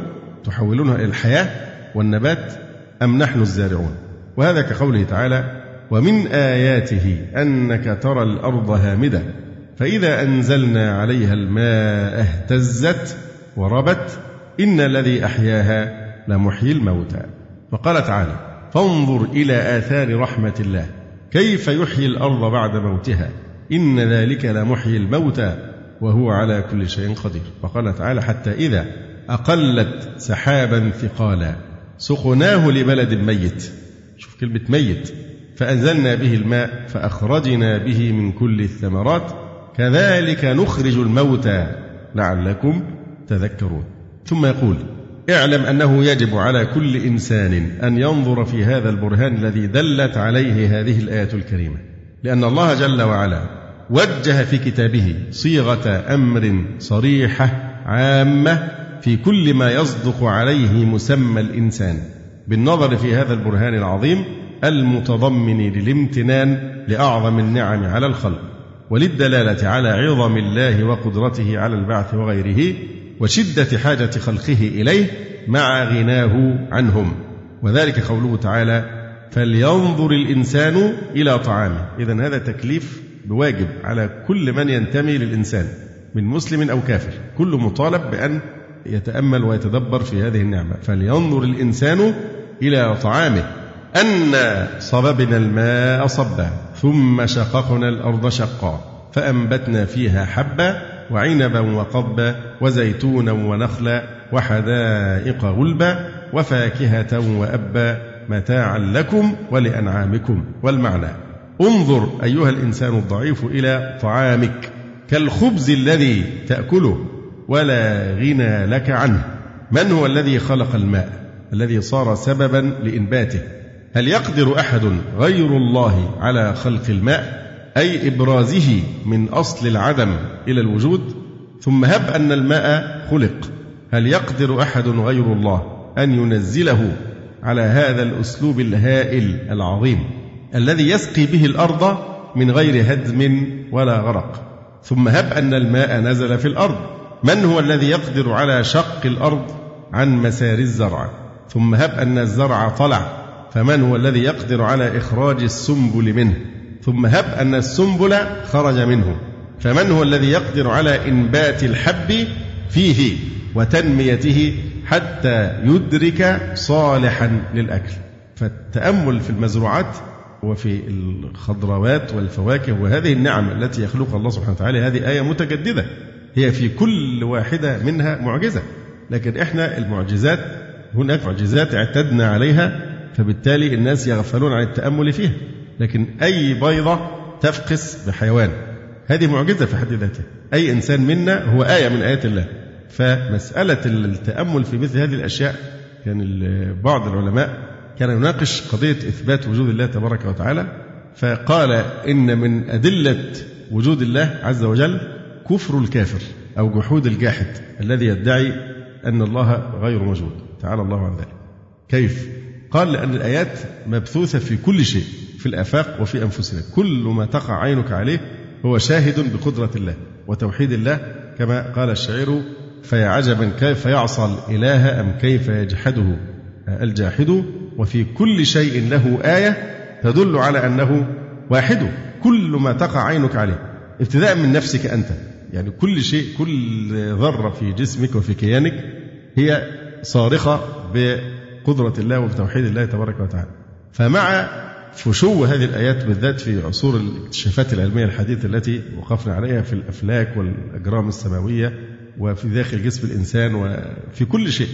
Speaker 2: تحولونها إلى الحياة والنبات أم نحن الزارعون؟ وهذا كقوله تعالى ومن آياته أنك ترى الأرض هامدة فإذا أنزلنا عليها الماء اهتزت وربت إن الذي أحياها لمحيي الموتى. وقال تعالى فانظر إلى آثار رحمة الله كيف يحيي الأرض بعد موتها إن ذلك لمحيي الموتى وهو على كل شيء قدير. وقال تعالى حتى إذا أقلت سحابا ثقالا. سقناه لبلد ميت. شوف كلمة ميت. فأنزلنا به الماء فأخرجنا به من كل الثمرات. كذلك نخرج الموتى. لعلكم تذكرون. ثم يقول اعلم أنه يجب على كل إنسان أن ينظر في هذا البرهان الذي دلت عليه هذه الآية الكريمة. لأن الله جل وعلا وجه في كتابه صيغة أمر صريحة عامة في كل ما يصدق عليه مسمى الإنسان بالنظر في هذا البرهان العظيم المتضمن للامتنان لأعظم النعم على الخلق وللدلالة على عظم الله وقدرته على البعث وغيره وشدة حاجة خلقه إليه مع غناه عنهم. وذلك قوله تعالى فلينظر الإنسان إلى طعامه. إذا هذا تكليف بواجب على كل من ينتمي للإنسان من مسلم أو كافر كل مطالب بأن يتأمل ويتدبر في هذه النعمة. فلينظر الإنسان إلى طعامه. أن صببنا الماء صبا ثم شققنا الأرض شقا. فأنبتنا فيها حبا وعنبا وقضبا وزيتونا ونخلا وحدائق غلبا وفاكهة وأبا. متاعا لكم ولأنعامكم. والمعنى انظر أيها الإنسان الضعيف إلى طعامك كالخبز الذي تأكله. ولا غنى لك عنه. من هو الذي خلق الماء؟ الذي صار سببا لإنباته. هل يقدر أحد غير الله على خلق الماء؟ أي إبرازه من أصل العدم إلى الوجود؟ ثم هب أن الماء خلق. هل يقدر أحد غير الله أن ينزله على هذا الأسلوب الهائل العظيم؟ الذي يسقي به الأرض من غير هدم ولا غرق. ثم هب أن الماء نزل في الأرض. من هو الذي يقدر على شق الأرض عن مسار الزرع؟ ثم هب أن الزرع طلع فمن هو الذي يقدر على إخراج السنبل منه؟ ثم هب أن السنبل خرج منه فمن هو الذي يقدر على إنبات الحب فيه وتنميته حتى يدرك صالحا للأكل؟ فالتأمل في المزروعات وفي الخضروات والفواكه وهذه النعم التي يخلقها الله سبحانه وتعالى هذه آية متجددة. هي في كل واحدة منها معجزة. لكن إحنا المعجزات هناك معجزات اعتدنا عليها فبالتالي الناس يغفلون عن التأمل فيها. لكن أي بيضة تفقس بحيوان. هذه معجزة في حد ذاتها. أي إنسان منا هو آية من آيات الله. فمسألة التأمل في مثل هذه الأشياء كان بعض العلماء كان يناقش قضية إثبات وجود الله تبارك وتعالى فقال إن من أدلة وجود الله عز وجل كفر الكافر أو جحود الجاحد الذي يدعي أن الله غير موجود. تعالى الله عن ذلك. كيف؟ قال لأن الآيات مبثوثة في كل شيء في الآفاق وفي أنفسنا. كل ما تقع عينك عليه هو شاهد بقدرة الله وتوحيد الله كما قال الشاعر فيا عجبا كيف يعصى الإله أم كيف يجحده؟ الجاحد وفي كل شيء له آية تدل على أنه واحد كل ما تقع عينك عليه. ابتداء من نفسك أنت. يعني كل شيء كل ذرة في جسمك وفي كيانك هي صارخة قدرة الله وبتوحيد الله تبارك وتعالى. فمع فشو هذه الآيات بالذات في عصور الاكتشافات العلمية الحديثة التي وقفنا عليها في الأفلاك والأجرام السماوية وفي داخل جسم الإنسان وفي كل شيء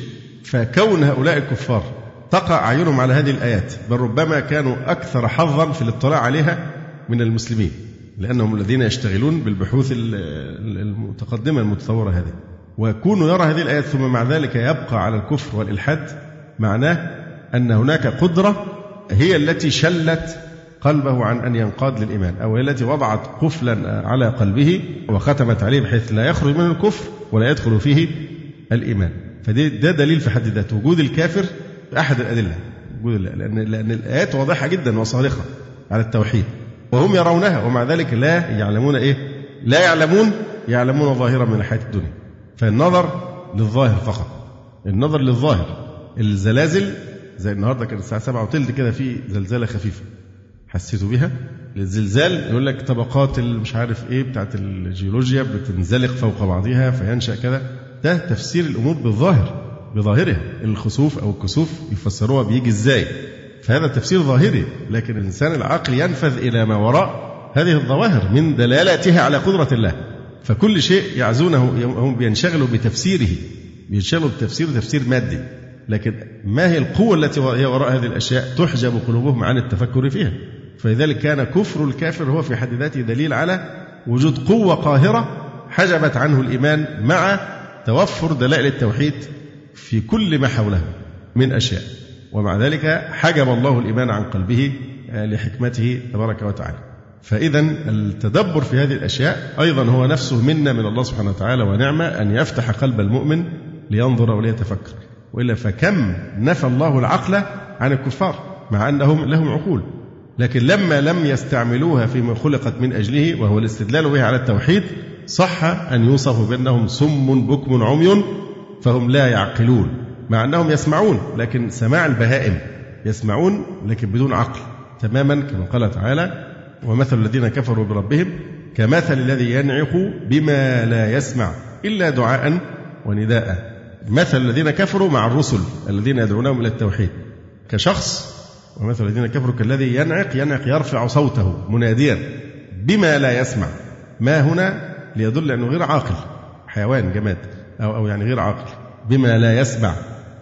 Speaker 2: فكون هؤلاء الكفار تقع أعينهم على هذه الآيات بل ربما كانوا أكثر حظا في الاطلاع عليها من المسلمين. لأنهم الذين يشتغلون بالبحوث المتقدمة المتطورة هذه. وكونوا يرى هذه الآيات ثم مع ذلك يبقى على الكفر والإلحاد معناه أن هناك قدرة هي التي شلت قلبه عن أن ينقاد للإيمان أو هي التي وضعت قفلا على قلبه وختمت عليه بحيث لا يخرج منه الكفر ولا يدخل فيه الإيمان. فده ده دليل في حد ذاته. وجود الكافر أحد الأدلة. وجود لأن, لأن الآيات واضحة جدا وصارخة على التوحيد. وهم يرونها ومع ذلك لا يعلمون إيه؟ لا يعلمون يعلمون ظاهرا من الحياة الدنيا. فالنظر للظاهر فقط. النظر للظاهر. الزلازل زي النهارده كان الساعة 7 وثلث كده في زلزالة خفيفة. حسيتوا بيها؟ الزلزال يقول لك طبقات مش عارف إيه بتاعت الجيولوجيا بتنزلق فوق بعضها فينشأ كذا ده تفسير الأمور بالظاهر بظاهرها. الخسوف أو الكسوف يفسروها بيجي إزاي؟ فهذا تفسير ظاهري لكن الإنسان العاقل ينفذ إلى ما وراء هذه الظواهر من دلالتها على قدرة الله. فكل شيء يعزونه هم بينشغلوا بتفسيره. بينشغلوا بتفسير تفسير مادي. لكن ما هي القوة التي هي وراء هذه الأشياء؟ تحجب قلوبهم عن التفكر فيها. فلذلك كان كفر الكافر هو في حد ذاته دليل على وجود قوة قاهرة حجبت عنه الإيمان مع توفر دلائل التوحيد في كل ما حوله من أشياء. ومع ذلك حجب الله الإيمان عن قلبه آه، لحكمته تبارك وتعالى. فإذا التدبر في هذه الأشياء أيضا هو نفسه منا من الله سبحانه وتعالى ونعمة أن يفتح قلب المؤمن لينظر وليتفكر. وإلا فكم نفى الله العقل عن الكفار مع أنهم لهم عقول. لكن لما لم يستعملوها فيما خلقت من أجله وهو الاستدلال بها على التوحيد صح أن يوصفوا بأنهم صم بكم عمي فهم لا يعقلون. مع أنهم يسمعون لكن سماع البهائم يسمعون لكن بدون عقل تماما كما قال تعالى ومثل الذين كفروا بربهم كمثل الذي ينعق بما لا يسمع إلا دعاء ونداء. مثل الذين كفروا مع الرسل الذين يدعونهم إلى التوحيد كشخص ومثل الذين كفروا كالذي ينعق ينعق يرفع صوته مناديا بما لا يسمع. ما هنا ليدل أنه غير عاقل حيوان جماد أو أو يعني غير عاقل بما لا يسمع.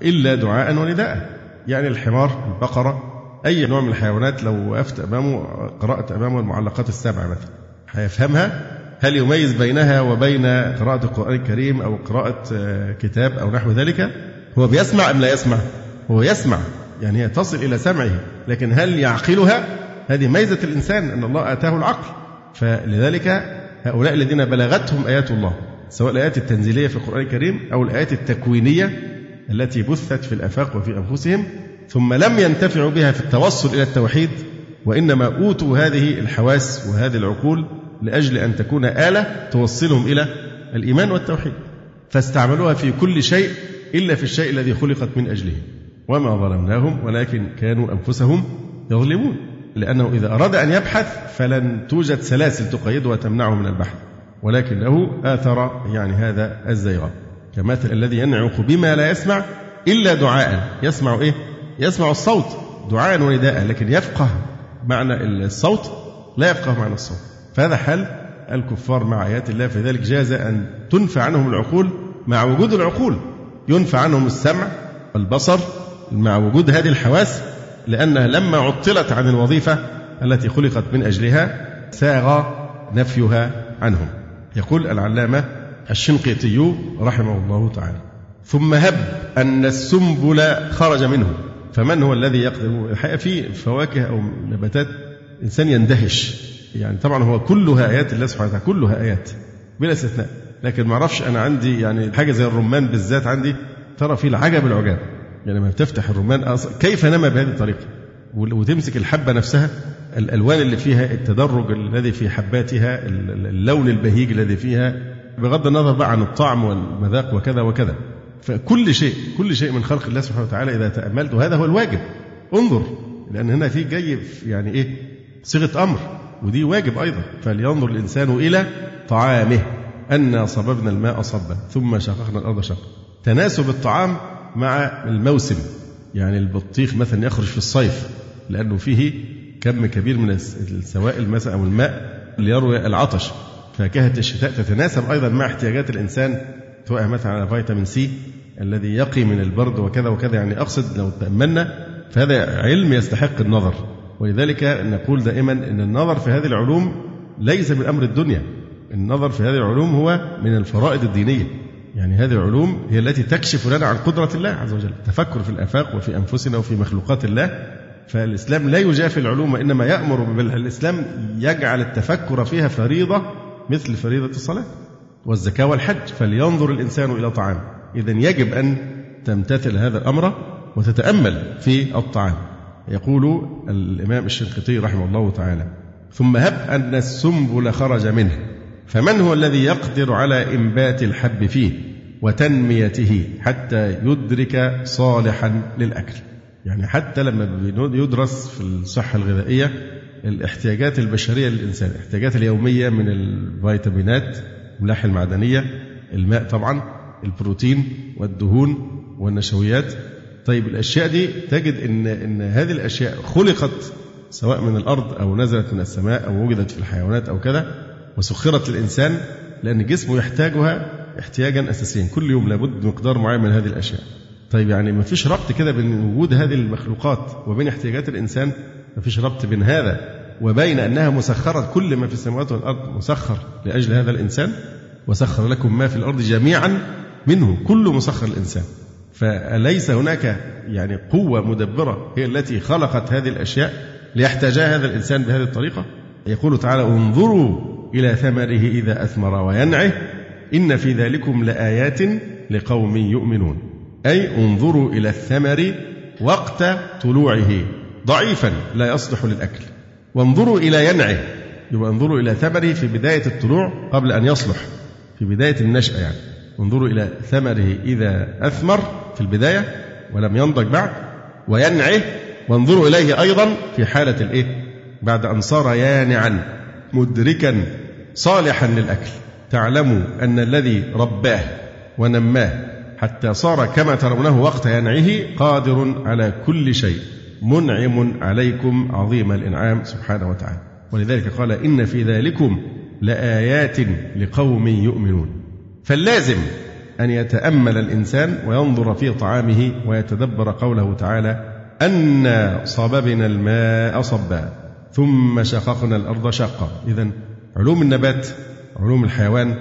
Speaker 2: إلا دعاء ونداء. يعني الحمار البقرة أي نوع من الحيوانات لو وقفت أمامه قرأت أمامه المعلقات السبع مثلا هيفهمها؟ هل يميز بينها وبين قراءة القرآن الكريم أو قراءة آه، كتاب أو نحو ذلك؟ هو بيسمع أم لا يسمع؟ هو يسمع. يعني هي تصل إلى سمعه. لكن هل يعقلها؟ هذه ميزة الإنسان أن الله آتاه العقل. فلذلك هؤلاء الذين بلغتهم آيات الله سواء الآيات التنزيلية في القرآن الكريم أو الآيات التكوينية التي بثت في الآفاق وفي أنفسهم ثم لم ينتفعوا بها في التوصل إلى التوحيد وإنما أوتوا هذه الحواس وهذه العقول لأجل أن تكون آلة توصلهم إلى الإيمان والتوحيد. فاستعملوها في كل شيء إلا في الشيء الذي خلقت من أجله. وما ظلمناهم ولكن كانوا أنفسهم يظلمون. لأنه إذا أراد أن يبحث فلن توجد سلاسل تقيده وتمنعه من البحث. ولكنه آثر يعني هذا الزيغ كمثل الذي ينعق بما لا يسمع إلا دعاء. يسمع إيه؟ يسمع الصوت. دعاء ونداء. لكن يفقه معنى الصوت؟ لا يفقه معنى الصوت. فهذا حال الكفار مع آيات الله. فلذلك جاز أن تنفع عنهم العقول مع وجود العقول. ينفع عنهم السمع والبصر مع وجود هذه الحواس لأنها لما عطلت عن الوظيفة التي خلقت من أجلها ساغ نفيها عنهم. يقول العلامة الشنقيطي رحمه الله تعالى. ثم هب أن السنبل خرج منه. فمن هو الذي يقدر الحقيقة في فواكه أو نباتات إنسان يندهش. يعني طبعا هو كلها آيات الله سبحانه وتعالى كلها آيات بلا استثناء. لكن ما أعرفش أنا عندي يعني حاجة زي الرمان بالذات عندي ترى فيه العجب العجاب. يعني لما بتفتح الرمان كيف نما بهذه الطريقة؟ وتمسك الحبة نفسها الألوان اللي فيها التدرج الذي في حباتها اللون البهيج الذي فيها بغض النظر بقى عن الطعم والمذاق وكذا وكذا. فكل شيء كل شيء من خلق الله سبحانه وتعالى إذا تأملت وهذا هو الواجب. انظر لأن هنا في جاي يعني إيه؟ صيغة أمر ودي واجب أيضا. فلينظر الإنسان إلى طعامه. أنا صببنا الماء صبا ثم شققنا الأرض شقا. تناسب الطعام مع الموسم. يعني البطيخ مثلا يخرج في الصيف لأنه فيه كم كبير من السوائل مثلا أو الماء ليروي العطش. فاكهة الشتاء تتناسب أيضا مع احتياجات الإنسان سواء مثلا على فيتامين سي الذي يقي من البرد وكذا وكذا. يعني أقصد لو تأملنا فهذا علم يستحق النظر. ولذلك نقول دائما أن النظر في هذه العلوم ليس من أمر الدنيا. النظر في هذه العلوم هو من الفرائض الدينية. يعني هذه العلوم هي التي تكشف لنا عن قدرة الله عز وجل. التفكر في الآفاق وفي أنفسنا وفي مخلوقات الله. فالإسلام لا يجافي العلوم وإنما يأمر بل الإسلام يجعل التفكر فيها فريضة مثل فريضة الصلاة والزكاة والحج فلينظر الإنسان إلى طعامه إذا يجب أن تمتثل هذا الأمر وتتأمل في الطعام. يقول الإمام الشنقيطي رحمه الله تعالى ثم هب أن السنبل خرج منه فمن هو الذي يقدر على إنبات الحب فيه وتنميته حتى يدرك صالحا للأكل؟ يعني حتى لما يدرس في الصحة الغذائية الاحتياجات البشرية للإنسان الاحتياجات اليومية من الفيتامينات الملاح المعدنية الماء طبعا البروتين والدهون والنشويات. طيب الأشياء دي تجد إن إن هذه الأشياء خلقت سواء من الأرض أو نزلت من السماء أو وجدت في الحيوانات أو كذا وسخرت للإنسان لأن جسمه يحتاجها احتياجا أساسيا. كل يوم لابد مقدار معين من هذه الأشياء. طيب يعني ما فيش ربط كده بين وجود هذه المخلوقات وبين احتياجات الإنسان؟ ما فيش ربط بين هذا وبين أنها مسخرة كل ما في السماوات والأرض مسخر لأجل هذا الإنسان وسخر لكم ما في الأرض جميعا منه كل مسخر الإنسان. فليس هناك يعني قوة مدبرة هي التي خلقت هذه الأشياء ليحتاجها هذا الإنسان بهذه الطريقة؟ يقول تعالى انظروا إلى ثمره إذا أثمر وينعه إن في ذلكم لآيات لقوم يؤمنون. أي انظروا إلى الثمر وقت طلوعه. ضعيفا لا يصلح للأكل. وانظروا إلى ينعه. يبقى انظروا إلى ثمره في بداية الطلوع قبل أن يصلح. في بداية النشأة يعني. انظروا إلى ثمره إذا أثمر في البداية ولم ينضج بعد وينعه. وانظروا إليه أيضا في حالة الإيه؟ بعد أن صار يانعا مدركا صالحا للأكل. تعلموا أن الذي رباه ونماه حتى صار كما ترونه وقت ينعه قادر على كل شيء. منعم عليكم عظيم الإنعام سبحانه وتعالى. ولذلك قال إن في ذلكم لآيات لقوم يؤمنون. فاللازم أن يتأمل الإنسان وينظر في طعامه ويتدبر قوله تعالى أنا صببنا الماء صبا ثم شققنا الأرض شقا. إذا علوم النبات علوم الحيوان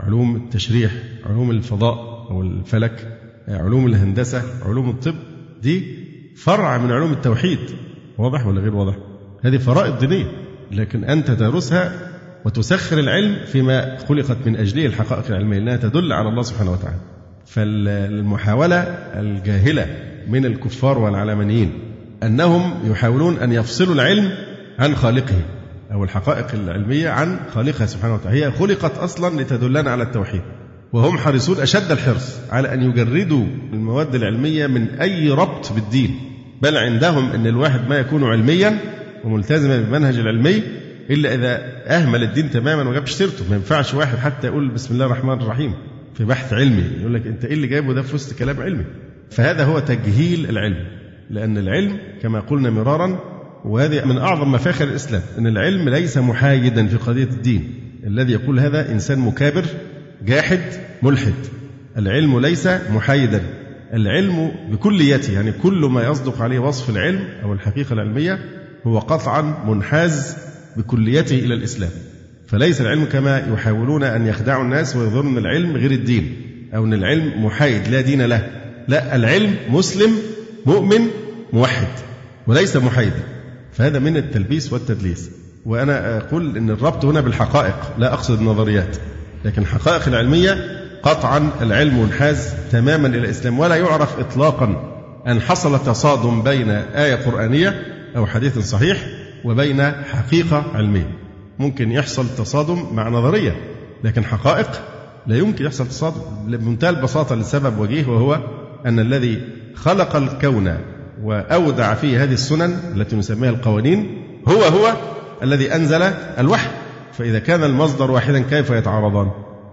Speaker 2: علوم التشريح علوم الفضاء أو الفلك علوم الهندسة علوم الطب دي فرع من علوم التوحيد. واضح ولا غير واضح؟ هذه فرائض دينية لكن أنت تدرسها وتسخر العلم فيما خلقت من أجله الحقائق العلمية لأنها تدل على الله سبحانه وتعالى. فالمحاولة الجاهلة من الكفار والعلمانيين أنهم يحاولون أن يفصلوا العلم عن خالقه أو الحقائق العلمية عن خالقها سبحانه وتعالى. هي خلقت أصلا لتدلنا على التوحيد. وهم حريصون أشد الحرص على أن يجردوا المواد العلمية من أي ربط بالدين بل عندهم أن الواحد ما يكون علميا وملتزما بالمنهج العلمي إلا إذا أهمل الدين تماما وما جابش سيرته ما ينفعش واحد حتى يقول بسم الله الرحمن الرحيم في بحث علمي يقول لك أنت إيه اللي جايبه ده في وسط كلام علمي؟ فهذا هو تجهيل العلم لأن العلم كما قلنا مرارا وهذه من أعظم مفاخر الإسلام أن العلم ليس محايدا في قضية الدين. الذي يقول هذا إنسان مكابر جاحد ملحد. العلم ليس محايدا. العلم بكليته يعني كل ما يصدق عليه وصف العلم أو الحقيقة العلمية هو قطعا منحاز بكليته إلى الإسلام. فليس العلم كما يحاولون أن يخدعوا الناس ويظنون أن العلم غير الدين أو أن العلم محايد لا دين له. لا العلم مسلم مؤمن موحد وليس محايدا. فهذا من التلبيس والتدليس. وأنا أقول أن الربط هنا بالحقائق لا أقصد النظريات. لكن الحقائق العلمية قطعا العلم منحاز تماما إلى الإسلام ولا يعرف إطلاقا أن حصل تصادم بين آية قرآنية أو حديث صحيح وبين حقيقة علمية. ممكن يحصل تصادم مع نظرية لكن حقائق لا يمكن يحصل تصادم. بمنتهى البساطة لسبب وجيه وهو أن الذي خلق الكون وأودع فيه هذه السنن التي نسميها القوانين هو هو الذي أنزل الوحي. فإذا كان المصدر واحدا كيف يتعارضان؟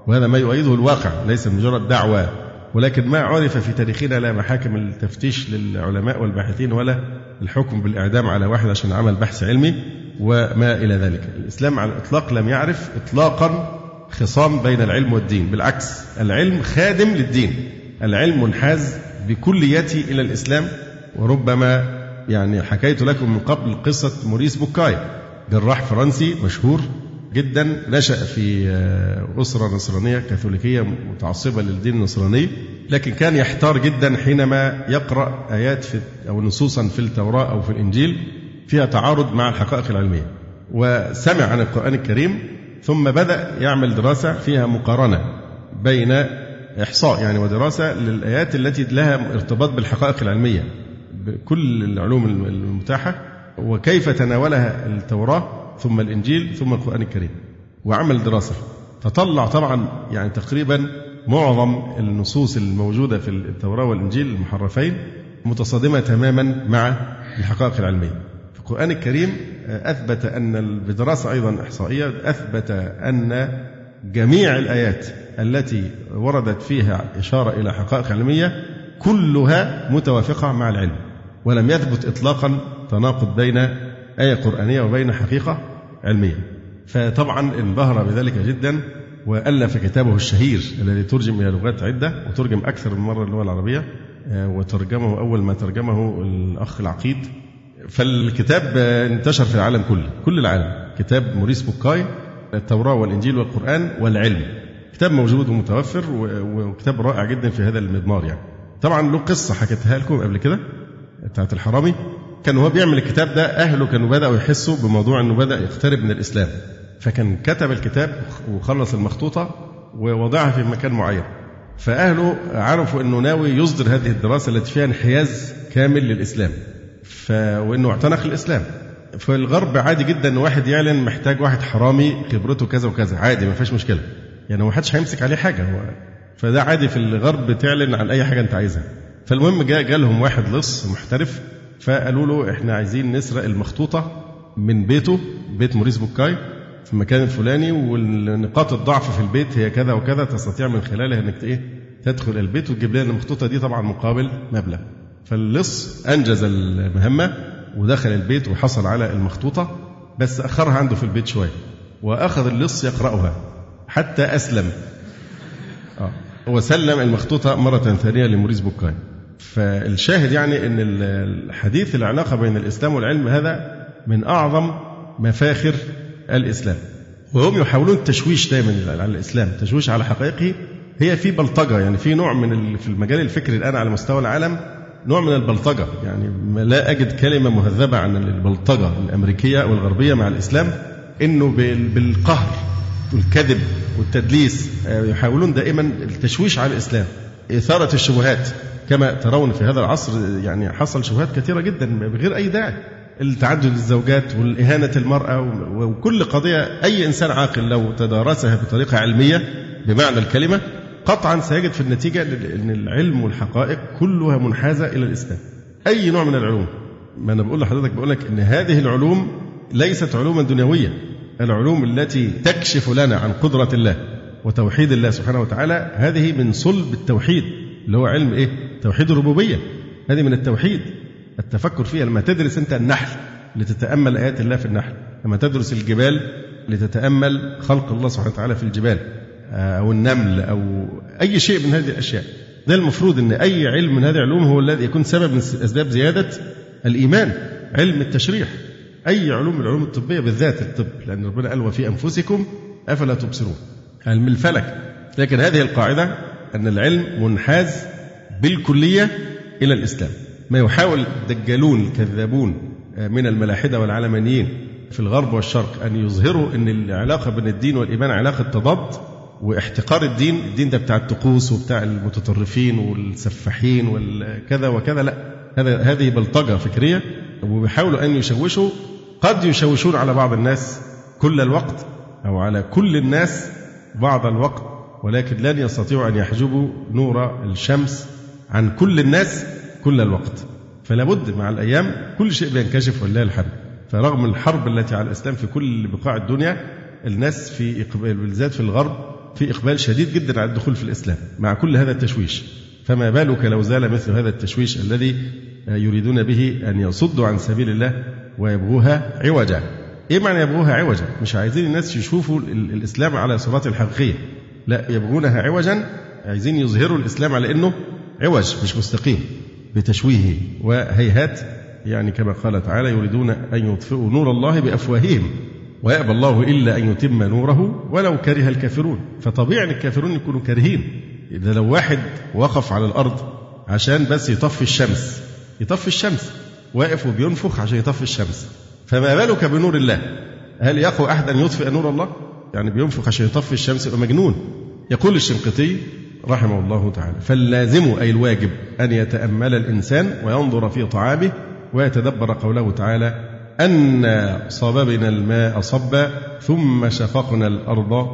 Speaker 2: وهذا ما يؤيده الواقع ليس مجرد دعوة ولكن ما عرف في تاريخنا لا محاكم التفتيش للعلماء والباحثين ولا الحكم بالإعدام على واحد عشان عمل بحث علمي وما إلى ذلك. الإسلام على الإطلاق لم يعرف إطلاقا خصام بين العلم والدين. بالعكس العلم خادم للدين. العلم منحاز بكليته إلى الإسلام. وربما يعني حكيت لكم من قبل قصة موريس بوكاي جراح فرنسي مشهور. جدا نشأ في آه، أسرة نصرانية كاثوليكية متعصبة للدين النصراني لكن كان يحتار جدا حينما يقرأ آيات في أو نصوصا في التوراة أو في الإنجيل فيها تعارض مع الحقائق العلمية. وسمع عن القرآن الكريم ثم بدأ يعمل دراسة فيها مقارنة بين إحصاء يعني ودراسة للآيات التي لها ارتباط بالحقائق العلمية بكل العلوم المتاحة وكيف تناولها التوراة ثم الإنجيل ثم القرآن الكريم. وعمل دراسة. تطلع طبعا يعني تقريبا معظم النصوص الموجودة في التوراة والإنجيل المحرفين متصادمة تماما مع الحقائق العلمية. القرآن الكريم أثبت أن بدراسة أيضا إحصائية أثبت أن جميع الآيات التي وردت فيها إشارة إلى حقائق علمية كلها متوافقة مع العلم ولم يثبت إطلاقا تناقض بين آية قرآنية وبين حقيقة علمية. فطبعا انبهر بذلك جدا وألف كتابه الشهير الذي ترجم إلى لغات عدة وترجم أكثر من مرة اللغة العربية آه، وترجمه أول ما ترجمه الأخ العقيد. فالكتاب انتشر في العالم كله كل العالم. كتاب موريس بوكاي التوراة والإنجيل والقرآن والعلم. كتاب موجود ومتوفر وكتاب رائع جدا في هذا المضمار يعني. طبعا له قصة حكيتها لكم قبل كده بتاعت الحرامي. كان هو بيعمل الكتاب ده أهله كانوا بدأوا يحسوا بموضوع أنه بدأ يقترب من الإسلام. فكان كتب الكتاب وخلص المخطوطة ووضعها في مكان معين. فأهله عرفوا أنه ناوي يصدر هذه الدراسة التي فيها انحياز كامل للإسلام. ف... وأنه اعتنق الإسلام. في الغرب عادي جدا إن واحد يعلن محتاج واحد حرامي خبرته كذا وكذا. عادي ما فيش مشكلة. يعني ما حدش هيمسك عليه حاجة. هو فده عادي في الغرب تعلن عن أي حاجة أنت عايزها. فالمهم جاء جالهم واحد لص محترف فقالوا له إحنا عايزين نسرق المخطوطة من بيته بيت موريس بوكاي في المكان الفلاني والنقاط الضعف في البيت هي كذا وكذا تستطيع من خلالها إنك إيه تدخل البيت وتجيب لنا المخطوطة دي طبعا مقابل مبلغ فاللص أنجز المهمة ودخل البيت وحصل على المخطوطة بس أخرها عنده في البيت شوية وأخذ اللص يقرأها حتى أسلم آه. وسلم المخطوطة مرة ثانية لموريس بوكاي فالشاهد يعني إن الحديث العلاقة بين الإسلام والعلم هذا من أعظم مفاخر الإسلام. وهم يحاولون التشويش دائما على الإسلام. تشويش على حقائقه هي في بلطجة يعني في نوع من في المجال الفكري الآن على مستوى العالم نوع من البلطجة. يعني لا أجد كلمة مهذبة عن البلطجة الأمريكية أو الغربيه مع الإسلام إنه بالقهر والكذب والتدليس آه، يحاولون دائما التشويش على الإسلام. إثارة الشبهات. كما ترون في هذا العصر يعني حصل شبهات كثيرة جدا بغير أي داعي. التعدد الزوجات والإهانة المرأة وكل قضية أي إنسان عاقل لو تدارسها بطريقة علمية بمعنى الكلمة قطعا سيجد في النتيجة أن العلم والحقائق كلها منحازة إلى الإسلام. أي نوع من العلوم؟ ما أنا بقول لحضرتك بقول لك أن هذه العلوم ليست علوما دنيوية. العلوم التي تكشف لنا عن قدرة الله وتوحيد الله سبحانه وتعالى هذه من صلب التوحيد. اللي هو علم إيه؟ توحيد الربوبية. هذه من التوحيد. التفكر فيها لما تدرس أنت النحل لتتأمل آيات الله في النحل. لما تدرس الجبال لتتأمل خلق الله سبحانه وتعالى في الجبال آه، أو النمل أو أي شيء من هذه الأشياء. ده المفروض أن أي علم من هذه العلوم هو الذي يكون سبب من أسباب زيادة الإيمان. علم التشريح. أي علوم العلوم الطبية بالذات الطب لأن ربنا قال وفي أنفسكم أفلا تبصرون. علم الفلك. لكن هذه القاعدة أن العلم منحاز بالكلية إلى الإسلام. ما يحاول الدجالون الكذابون آه، من الملاحدة والعلمانيين في الغرب والشرق أن يظهروا أن العلاقة بين الدين والإيمان علاقة تضاد واحتقار الدين الدين ده بتاع الطقوس وبتاع المتطرفين والسفاحين والكذا وكذا لا. هذا هذه بلطجة فكرية وبيحاولوا أن يشوشوا قد يشوشون على بعض الناس كل الوقت أو على كل الناس بعض الوقت. ولكن لن يستطيعوا أن يحجبوا نور الشمس عن كل الناس كل الوقت. فلا بد مع الأيام كل شيء بينكشف ولله الحمد. فرغم الحرب التي على الإسلام في كل بقاع الدنيا الناس في إقبال بالذات في الغرب في إقبال شديد جدا على الدخول في الإسلام. مع كل هذا التشويش فما بالك لو زال مثل هذا التشويش الذي يريدون به أن يصدوا عن سبيل الله ويبغوها عوجا؟ إيه معنى يبغوها عوجا؟ مش عايزين الناس يشوفوا الإسلام على صراط الحقيقية. لا يبغونها عوجا عايزين يظهروا الإسلام على أنه عوج مش مستقيم بتشويهه وهيهات. يعني كما قال تعالى يريدون أن يطفئوا نور الله بأفواههم ويأبى الله إلا أن يتم نوره ولو كره الكافرون. فطبيعي أن الكافرون يكونوا كارهين. إذا لو واحد وقف على الأرض عشان بس يطفي الشمس يطفي الشمس واقف وبينفخ عشان يطفي الشمس فما بالك بنور الله؟ هل يقوى أحد أن يطفئ نور الله؟ يعني بينفخ عشان يطفي الشمس يبقى مجنون. يقول الشنقيطي رحمه الله تعالى فاللازم أي الواجب أن يتأمل الإنسان وينظر في طعامه ويتدبر قوله تعالى أن صببنا الماء صبا ثم شققنا الأرض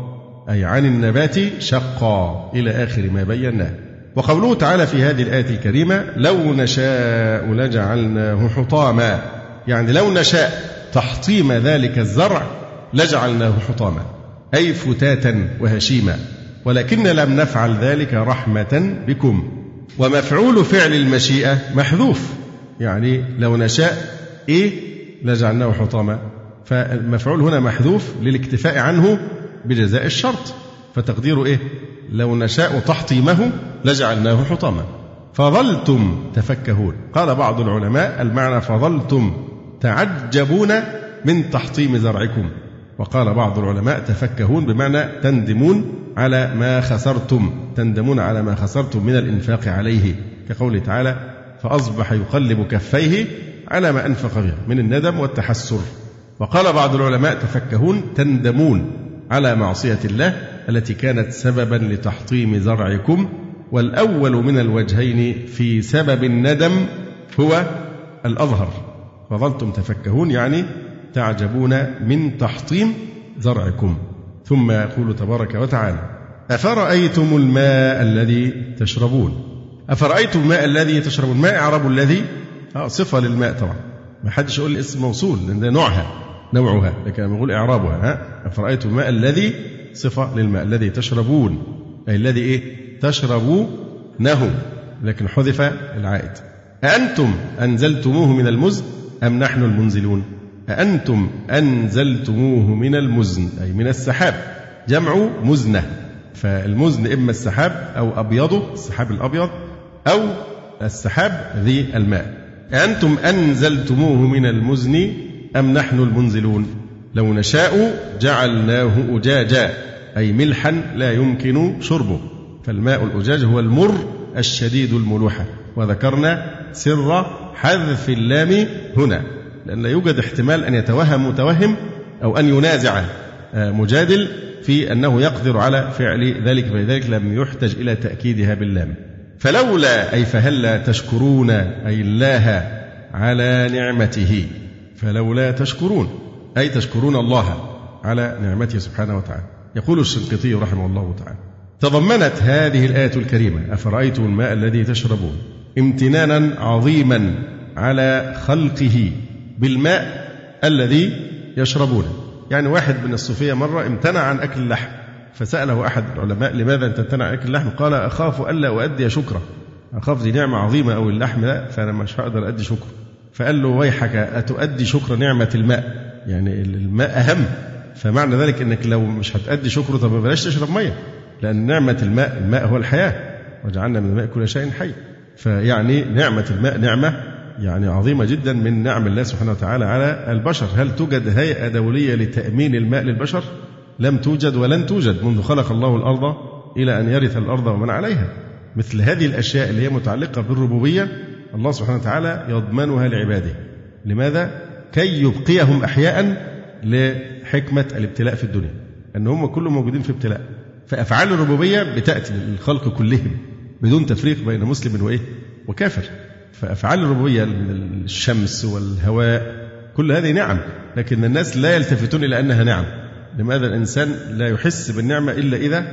Speaker 2: أي عن النبات شقا. إلى آخر ما بيناه. وقوله تعالى في هذه الآية الكريمة لو نشاء لجعلناه حطاما. يعني لو نشاء تحطيم ذلك الزرع لجعلناه حطاما. أي فتاتا وهشيما. ولكن لم نفعل ذلك رحمة بكم. ومفعول فعل المشيئة محذوف. يعني لو نشاء إيه؟ لجعلناه حطاما. فالمفعول هنا محذوف للاكتفاء عنه بجزاء الشرط. فتقديره إيه؟ لو نشاء تحطيمه لجعلناه حطاما. فظلتم تفكهون. قال بعض العلماء المعنى فظلتم تعجبون من تحطيم زرعكم. وقال بعض العلماء تفكهون بمعنى تندمون على ما خسرتم تندمون على ما خسرتم من الإنفاق عليه. كقوله تعالى فأصبح يقلب كفيه على ما أنفق فيه من الندم والتحسر. وقال بعض العلماء تفكهون تندمون على معصية الله التي كانت سببا لتحطيم زرعكم. والأول من الوجهين في سبب الندم هو الأظهر. فظلتم تفكهون يعني تعجبون من تحطيم زرعكم. ثم يقول تبارك وتعالى أفرأيتم الماء الذي تشربون؟ أفرأيتم الماء الذي تشربون؟ ما إعراب الذي؟ آه صفة للماء طبعا. ما حدش يقول اسم موصول لأن ده نوعها نوعها لكن لما يقول إعرابها ها؟ أفرأيتم الماء الذي؟ صفة للماء الذي تشربون. أي الذي إيه؟ تشربونه. لكن حذف العائد. أأنتم أنزلتموه من المزن أم نحن المنزلون؟ أأنتم أنزلتموه من المزن أي من السحاب جمع مزنة. فالمزن إما السحاب أو أبيضه السحاب الأبيض أو السحاب ذي الماء. أأنتم أنزلتموه من المزن أم نحن المنزلون؟ لو نشاء جعلناه أجاجا أي ملحا لا يمكن شربه. فالماء الأجاج هو المر الشديد الملوحة. وذكرنا سر حذف اللام هنا. لأن لا يوجد احتمال أن يتوهم متوهم أو أن ينازع آه، مجادل في أنه يقدر على فعل ذلك فلذلك لم يحتج إلى تأكيدها باللام. فلولا أي فهلا تشكرون أي الله على نعمته فلولا تشكرون أي تشكرون الله على نعمته سبحانه وتعالى. يقول الشنقيطي رحمه الله تعالى تضمنت هذه الآية الكريمة أفرأيتم الماء الذي تشربون امتنانا عظيما على خلقه بالماء الذي يشربونه. يعني واحد من الصوفية مرة امتنع عن أكل اللحم فسأله أحد العلماء لماذا أنت تمتنع عن أكل اللحم؟ قال أخاف ألا أؤدي شكرا. أخاف دي نعمة عظيمة أو اللحم ده فأنا مش هقدر أدي شكر. فقال له ويحك أتؤدي شكر نعمة الماء؟ يعني الماء أهم. فمعنى ذلك أنك لو مش هتأدي شكره طب بلاش تشرب مية لأن نعمة الماء الماء هو الحياة وجعلنا من الماء كل شيء حي. فيعني نعمة الماء نعمة يعني عظيمة جدا من نعم الله سبحانه وتعالى على البشر. هل توجد هيئة دولية لتأمين الماء للبشر؟ لم توجد ولن توجد منذ خلق الله الأرض إلى أن يرث الأرض ومن عليها. مثل هذه الأشياء اللي هي متعلقة بالربوبية الله سبحانه وتعالى يضمنها لعباده. لماذا؟ كي يبقيهم أحياء لحكمة الابتلاء في الدنيا. أن هم كلهم موجودين في ابتلاء. فأفعال الربوبية بتأتي للخلق كلهم بدون تفريق بين مسلم وإيه؟ وكافر. فأفعال الربوبية الشمس والهواء كل هذه نعم لكن الناس لا يلتفتون إلى أنها نعم. لماذا الإنسان لا يحس بالنعمة إلا إذا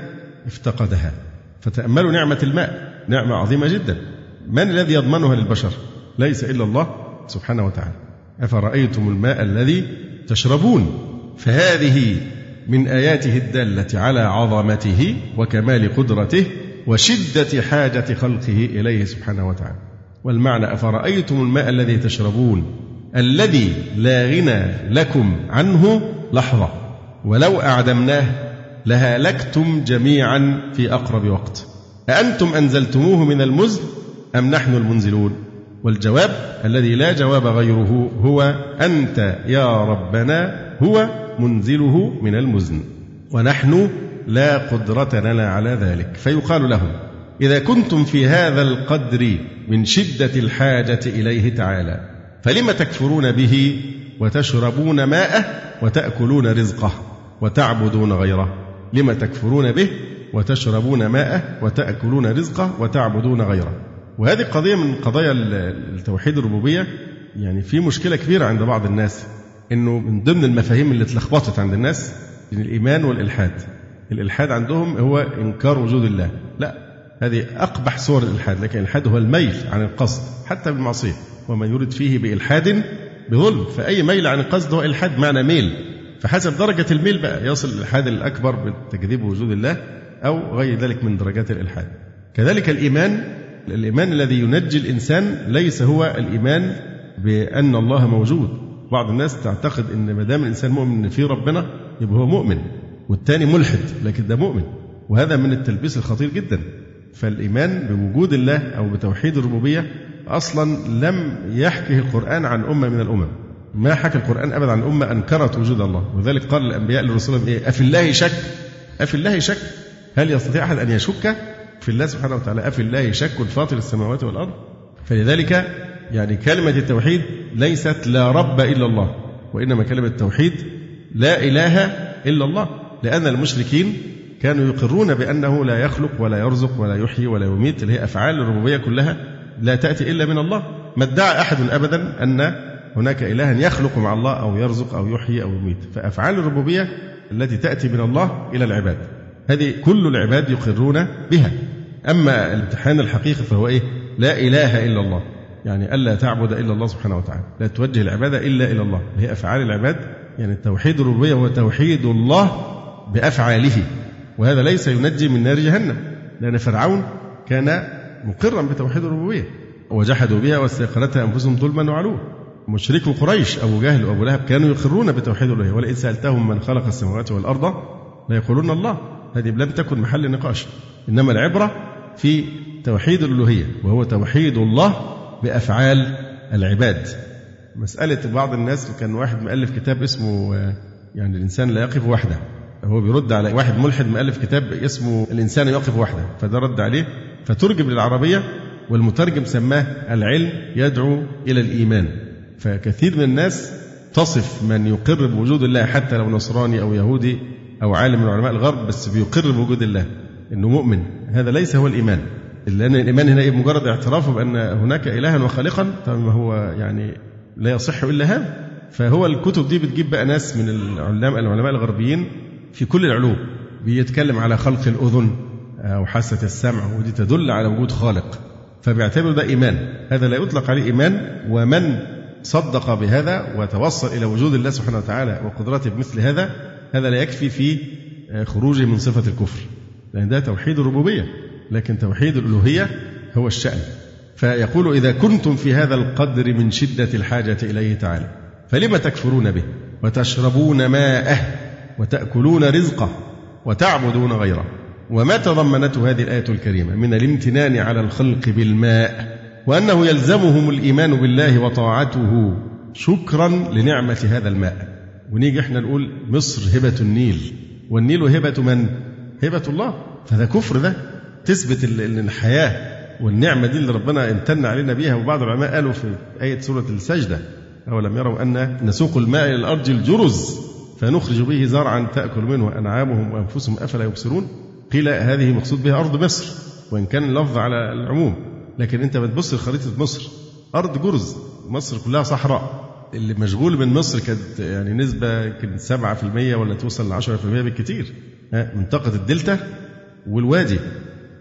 Speaker 2: افتقدها؟ فتأملوا نعمة الماء نعمة عظيمة جدا. من الذي يضمنها للبشر؟ ليس إلا الله سبحانه وتعالى. أفرأيتم الماء الذي تشربون؟ فهذه من آياته الدالة على عظمته وكمال قدرته وشدة حاجة خلقه إليه سبحانه وتعالى. والمعنى أفرأيتم الماء الذي تشربون؟ الذي لا غنى لكم عنه؟ لحظة. ولو أعدمناه لهلكتم جميعا في أقرب وقت. أأنتم أنزلتموه من المزن أم نحن المنزلون؟ والجواب الذي لا جواب غيره هو أنت يا ربنا هو منزله من المزن. ونحن لا قدرة لنا على ذلك. فيقال لهم إذا كنتم في هذا القدر من شدة الحاجة إليه تعالى فلم تكفرون به وتشربون ماءه وتأكلون رزقه وتعبدون غيره؟ لم تكفرون به وتشربون ماءه وتأكلون رزقه وتعبدون غيره؟ وهذه قضية من قضايا التوحيد الربوبية. يعني في مشكلة كبيرة عند بعض الناس إنه من ضمن المفاهيم اللي اتلخبطت عند الناس الإيمان والإلحاد. الإلحاد عندهم هو إنكار وجود الله. لا هذه أقبح صور الإلحاد لكن الإلحاد هو الميل عن القصد حتى بالمعصية. وما يرد فيه بإلحاد بظلم. فأي ميل عن القصد هو إلحاد معنى ميل. فحسب درجة الميل بقى يصل الإلحاد الأكبر بتكذيب وجود الله أو غير ذلك من درجات الإلحاد. كذلك الإيمان الإيمان الذي ينجي الإنسان ليس هو الإيمان بأن الله موجود. بعض الناس تعتقد أن ما دام الإنسان مؤمن أن في ربنا يبقى هو مؤمن والتاني ملحد لكن ده مؤمن. وهذا من التلبيس الخطير جدا. فالإيمان بوجود الله أو بتوحيد الربوبية أصلا لم يحكه القرآن عن أمة من الأمم. ما حكى القرآن أبدا عن أمة أنكرت وجود الله. وذلك قال الأنبياء لرسولهم إيه؟ أفي الله شك. أفي الله شك. هل يستطيع أحد أن يشك؟ في الله سبحانه وتعالى. أفي الله شك فاطر السماوات والأرض؟ فلذلك يعني كلمة التوحيد ليست لا رب إلا الله وإنما كلمة التوحيد لا إله إلا الله. لأن المشركين كانوا يقرون بأنه لا يخلق ولا يرزق ولا يحيي ولا يميت اللي هي أفعال الربوبية كلها لا تأتي إلا من الله. ما ادعى أحد أبدا أن هناك إلها يخلق مع الله أو يرزق أو يحيي أو يميت. فأفعال الربوبية التي تأتي من الله إلى العباد هذه كل العباد يقرون بها. أما الامتحان الحقيقي فهو إيه؟ لا إله إلا الله. يعني ألا تعبد إلا الله سبحانه وتعالى. لا توجه العبادة إلا إلى الله. هي أفعال العباد يعني توحيد الربوبية هو توحيد الله بأفعاله. وهذا ليس ينجي من نار جهنم لأن فرعون كان مقرا بتوحيد الربوبية وجحدوا بها واستيقنتها أنفسهم ظلما وعلوا. مشركو قريش أبو جهل وأبو لهب كانوا يقرون بتوحيد الربوبية ولئن سألتهم من خلق السماوات والأرض ليقولون الله هذه لم تكن محل نقاش. إنما العبرة في توحيد الألوهية وهو توحيد الله بأفعال العباد. مسألة بعض الناس كان واحد مؤلف كتاب اسمه يعني الإنسان لا يقف وحده. هو بيرد على واحد ملحد مؤلف كتاب اسمه الإنسان يقف وحده فده رد عليه فترجم للعربية والمترجم سماه العلم يدعو إلى الإيمان. فكثير من الناس تصف من يقر بوجود الله حتى لو نصراني أو يهودي أو عالم من علماء الغرب بس بيقر بوجود الله إنه مؤمن. هذا ليس هو الإيمان. لأن الإيمان هنا مجرد اعترافه بأن هناك إلها وخالقا فما هو يعني لا يصح إلا هذا. فهو الكتب دي بتجيب بقى ناس من العلماء العلماء الغربيين في كل العلوم بيتكلم على خلق الأذن أو حاسة السمع ودي تدل على وجود خالق. فبيعتبروا ده إيمان. هذا لا يطلق عليه إيمان ومن صدق بهذا وتوصل إلى وجود الله سبحانه وتعالى وقدرته بمثل هذا هذا لا يكفي في خروجه من صفة الكفر. لأن ده توحيد الربوبية لكن توحيد الألوهية هو الشأن. فيقول إذا كنتم في هذا القدر من شدة الحاجة إليه تعالى فلم تكفرون به وتشربون ماءه وتأكلون رزقه وتعبدون غيره. وما تضمنته هذه الآية الكريمة؟ من الامتنان على الخلق بالماء وأنه يلزمهم الإيمان بالله وطاعته شكرا لنعمة هذا الماء. ونيجي إحنا نقول مصر هبة النيل. والنيل هبة من؟ هبة الله. فده كفر ده. تثبت الحياة والنعمة دي اللي ربنا امتن علينا بيها. وبعض العلماء قالوا في آية سورة السجدة أولم يروا أن نسوق الماء إلى الأرض الجرز. فنخرج به زرعا تأكل منه أنعامهم وأنفسهم أفلا يبصرون؟ قيل هذه مقصود بها أرض مصر وإن كان اللفظ على العموم. لكن أنت بتبص لخريطة مصر. أرض جرز مصر كلها صحراء. اللي مشغول من مصر كانت يعني نسبة يمكن 7% ولا توصل ل 10% بالكثير منطقة الدلتا والوادي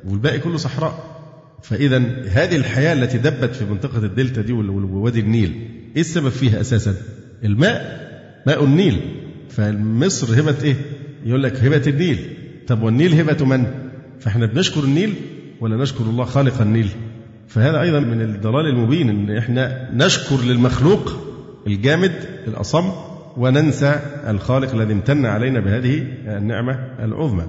Speaker 2: والباقي كله صحراء. فإذا هذه الحياة التي دبت في منطقة الدلتا دي ووادي النيل إيه السبب فيها أساسا؟ الماء ماء النيل. فمصر هبة إيه؟ يقول لك هبة النيل طب والنيل هبة من؟ فإحنا بنشكر النيل ولا نشكر الله خالق النيل؟ فهذا أيضا من الضلال المبين إن إحنا نشكر للمخلوق الجامد الأصم وننسى الخالق الذي امتن علينا بهذه النعمة العظمى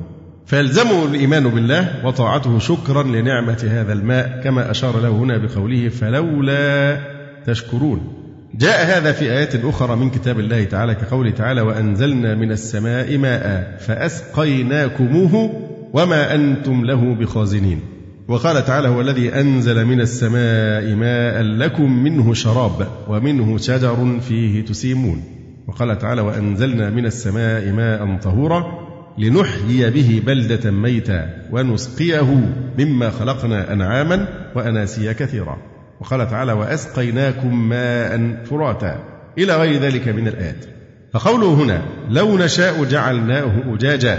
Speaker 2: فيلزمه الإيمان بالله وطاعته شكرا لنعمة هذا الماء كما أشار له هنا بقوله فلولا تشكرون جاء هذا في آيات أخرى من كتاب الله تعالى كقوله تعالى وأنزلنا من السماء ماء فأسقيناكموه وما أنتم له بخازنين. وقال تعالى هو الذي أنزل من السماء ماء لكم منه شراب ومنه شجر فيه تسيمون. وقال تعالى وأنزلنا من السماء ماء طهورا لنحيي به بلدة ميتا ونسقيه مما خلقنا أنعاما وأناسيا كثيرا. وقال تعالى وأسقيناكم ماء فراتا. إلى غير ذلك من الآيات. فقوله هنا لو نشاء جعلناه أجاجا.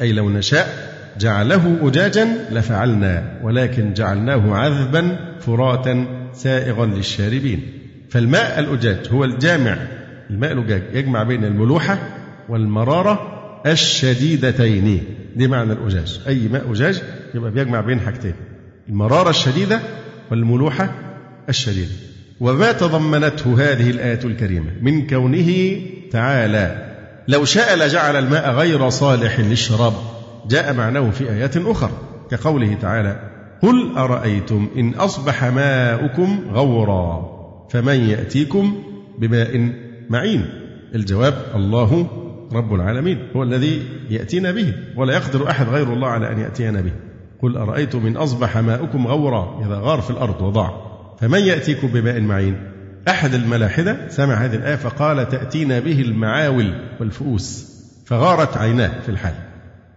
Speaker 2: أي لو نشاء جعله أجاجا لفعلنا ولكن جعلناه عذبا فراتا سائغا للشاربين. فالماء الأجاج هو الجامع. الماء الأجاج يجمع بين الملوحة والمرارة الشديدتين. دي معنى الأجاج. أي ماء أجاج يبقى بيجمع بين حاجتين المرارة الشديدة والملوحة الشديدة وما تضمنته هذه الآية الكريمة؟ من كونه تعالى. لو شاء لجعل الماء غير صالح للشراب. جاء معناه في آيات أخرى كقوله تعالى قل أرأيتم إن أصبح ماؤكم غورا فمن يأتيكم بماء معين؟ الجواب الله رب العالمين هو الذي يأتينا به ولا يقدر أحد غير الله على أن يأتينا به. قل أرأيتم إن أصبح ماؤكم غورا إذا غار في الأرض وضاع. فمن يأتيكم بماء معين؟ أحد الملاحدة سمع هذه الآية فقال تأتينا به المعاول والفؤوس فغارت عيناه في الحال.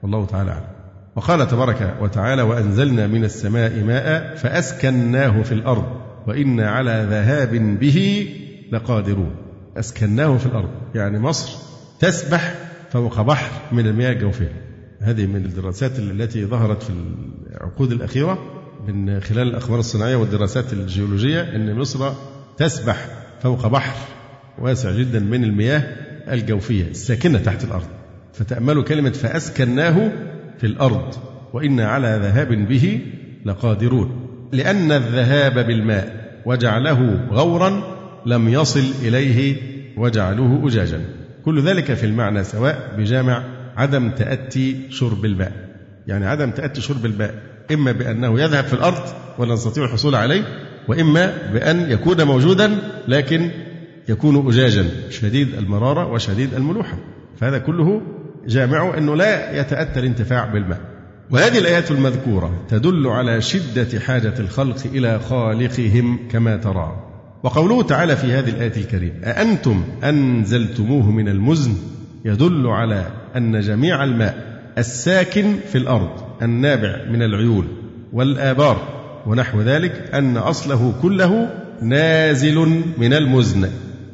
Speaker 2: والله تعالى أعلم. وقال تبارك وتعالى وأنزلنا من السماء ماء فأسكناه في الأرض وإنا على ذهاب به لقادرون. أسكناه في الأرض يعني مصر تسبح فوق بحر من المياه الجوفية. هذه من الدراسات التي ظهرت في العقود الأخيرة. من خلال الأخبار الصناعية والدراسات الجيولوجية أن مصر تسبح فوق بحر واسع جدا من المياه الجوفية الساكنة تحت الأرض فتأملوا كلمة فأسكناه في الأرض وإنا على ذهاب به لقادرون لأن الذهاب بالماء وجعله غورا لم يصل إليه وجعله أجاجا. كل ذلك في المعنى سواء بجامع عدم تأتي شرب الماء. يعني عدم تأتي شرب الماء إما بأنه يذهب في الأرض ولا نستطيع الحصول عليه وإما بأن يكون موجودا لكن يكون أجاجا شديد المرارة وشديد الملوحة. فهذا كله جامع أنه لا يتأتى الانتفاع بالماء. وهذه الآيات المذكورة تدل على شدة حاجة الخلق إلى خالقهم كما ترى. وقوله تعالى في هذه الآية الكريمة أأنتم أنزلتموه من المزن؟ يدل على أن جميع الماء الساكن في الأرض النابع من العيون والآبار ونحو ذلك أن أصله كله نازل من المزن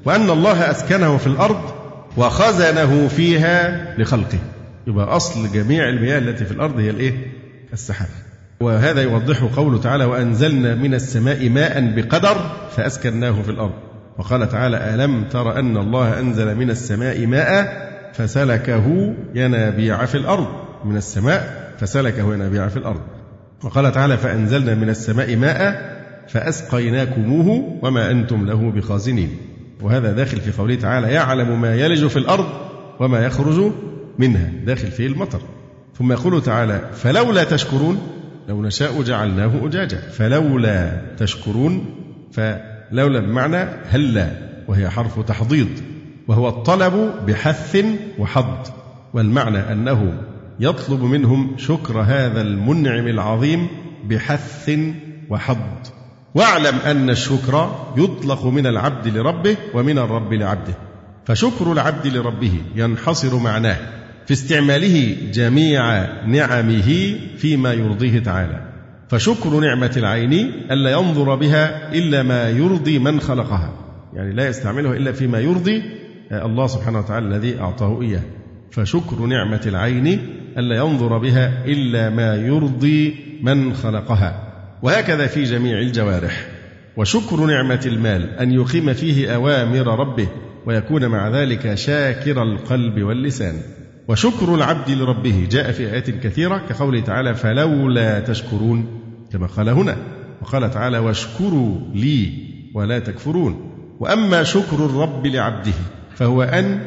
Speaker 2: وأن الله أسكنه في الأرض وخزنه فيها لخلقه. يبقى أصل جميع المياه التي في الأرض هي الإيه؟ السحاب وهذا يوضحه قوله تعالى وأنزلنا من السماء ماء بقدر فأسكناه في الأرض وقال تعالى ألم تر أن الله أنزل من السماء ماء فسلكه ينابيع في الأرض من السماء فسلكه ينابيع في الأرض. وقال تعالى فأنزلنا من السماء ماء فأسقيناكموه وما أنتم له بخازنين. وهذا داخل في قوله تعالى يعلم ما يلج في الأرض وما يخرج منها داخل فيه المطر. ثم يقول تعالى فلولا تشكرون لو نشاء جعلناه أجاجا. فلولا تشكرون فلولا بمعنى هلا وهي حرف تحضيض. وهو الطلب بحث وحض. والمعنى أنه يطلب منهم شكر هذا المنعم العظيم بحث وحض واعلم أن الشكر يطلق من العبد لربه ومن الرب لعبده. فشكر العبد لربه ينحصر معناه في استعماله جميع نعمه فيما يرضيه تعالى. فشكر نعمة العين ألا ينظر بها إلا ما يرضي من خلقها. يعني لا يستعملها إلا فيما يرضي الله سبحانه وتعالى الذي أعطاه إياه. فشكر نعمة العين ألا ينظر بها إلا ما يرضي من خلقها. وهكذا في جميع الجوارح. وشكر نعمة المال أن يقيم فيه أوامر ربه ويكون مع ذلك شاكر القلب واللسان. وشكر العبد لربه جاء في آيات كثيرة كقوله تعالى فلولا تشكرون كما قال هنا. وقال تعالى واشكروا لي ولا تكفرون وأما شكر الرب لعبده فهو أن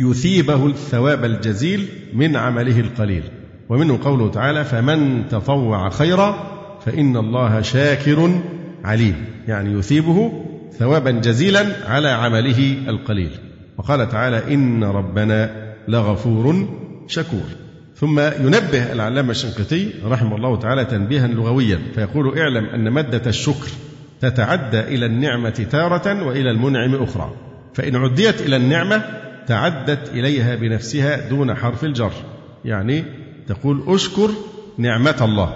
Speaker 2: يثيبه الثواب الجزيل من عمله القليل. ومنه قوله تعالى فمن تطوع خيرا فإن الله شاكر عليم. يعني يثيبه ثوابا جزيلا على عمله القليل. وقال تعالى إن ربنا لغفور شكور. ثم ينبه العلامة الشنقيطي رحمه الله تعالى تنبيها لغويا فيقول اعلم أن مادة الشكر تتعدى إلى النعمة تارة وإلى المنعم أخرى فإن عديت إلى النعمة تعدت إليها بنفسها دون حرف الجر. يعني تقول أشكر نعمة الله.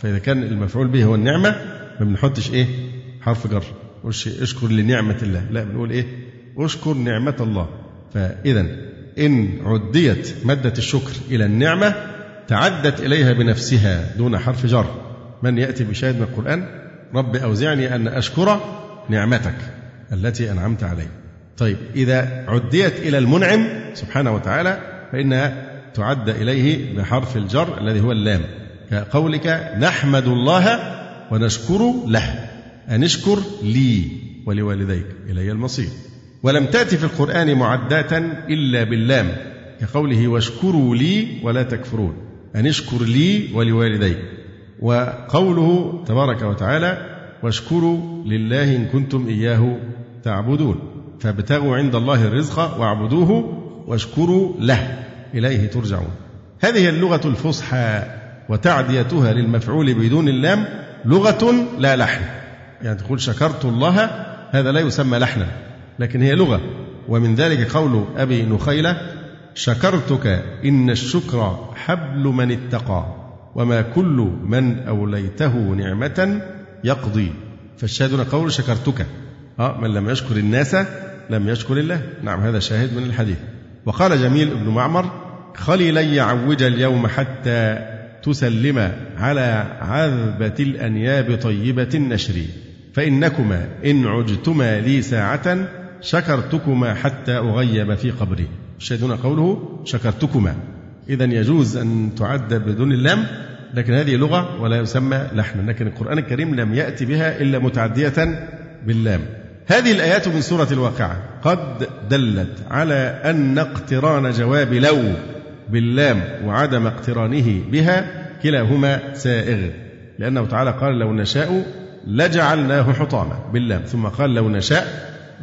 Speaker 2: فإذا كان المفعول به هو النعمة ما بنحطش إيه؟ حرف جر. أشكر لنعمة الله. لا بنقول إيه؟ أشكر نعمة الله. فإذا إن عديت مادة الشكر إلى النعمة تعدت إليها بنفسها دون حرف جر. من يأتي بشاهد من القرآن؟ رب أوزعني أن أشكر نعمتك التي أنعمت علي. طيب إذا عديت إلى المنعم سبحانه وتعالى فإنها تعد إليه بحرف الجر الذي هو اللام. كقولك نحمد الله ونشكر له أن اشكر لي ولوالديك إلي المصير. ولم تأتي في القرآن معداة إلا باللام كقوله واشكروا لي ولا تكفرون أن اشكر لي ولوالديك. وقوله تبارك وتعالى واشكروا لله إن كنتم إياه تعبدون. فابتغوا عند الله الرزق واعبدوه واشكروا له. إليه ترجعون. هذه اللغة الفصحى وتعديتها للمفعول بدون اللام لغة لا لحن. يعني تقول شكرت الله هذا لا يسمى لحنا لكن هي لغة. ومن ذلك قول أبي نخيلة شكرتك إن الشكر حبل من اتقى وما كل من أوليته نعمة يقضي. فالشاهد قول شكرتك. آه من لم يشكر الناس لم يشكر الله. نعم هذا شاهد من الحديث. وقال جميل بن معمر خلي لي عوج اليوم حتى تسلم على عذبة الأنياب طيبة النشر. فإنكما إن عجتما لي ساعة شكرتكما حتى أغيب في قبري. الشاهدون قوله شكرتكما. إذا يجوز أن تعد بدون اللام لكن هذه لغة ولا يسمى لحنا لكن القرآن الكريم لم يأتي بها إلا متعدية باللام. هذه الآيات من سورة الواقعة. قد دلت على أن اقتران جواب لو باللام وعدم اقترانه بها كلاهما سائغ. لأنه تعالى قال لو نشاء لجعلناه حطاما باللام ثم قال لو نشاء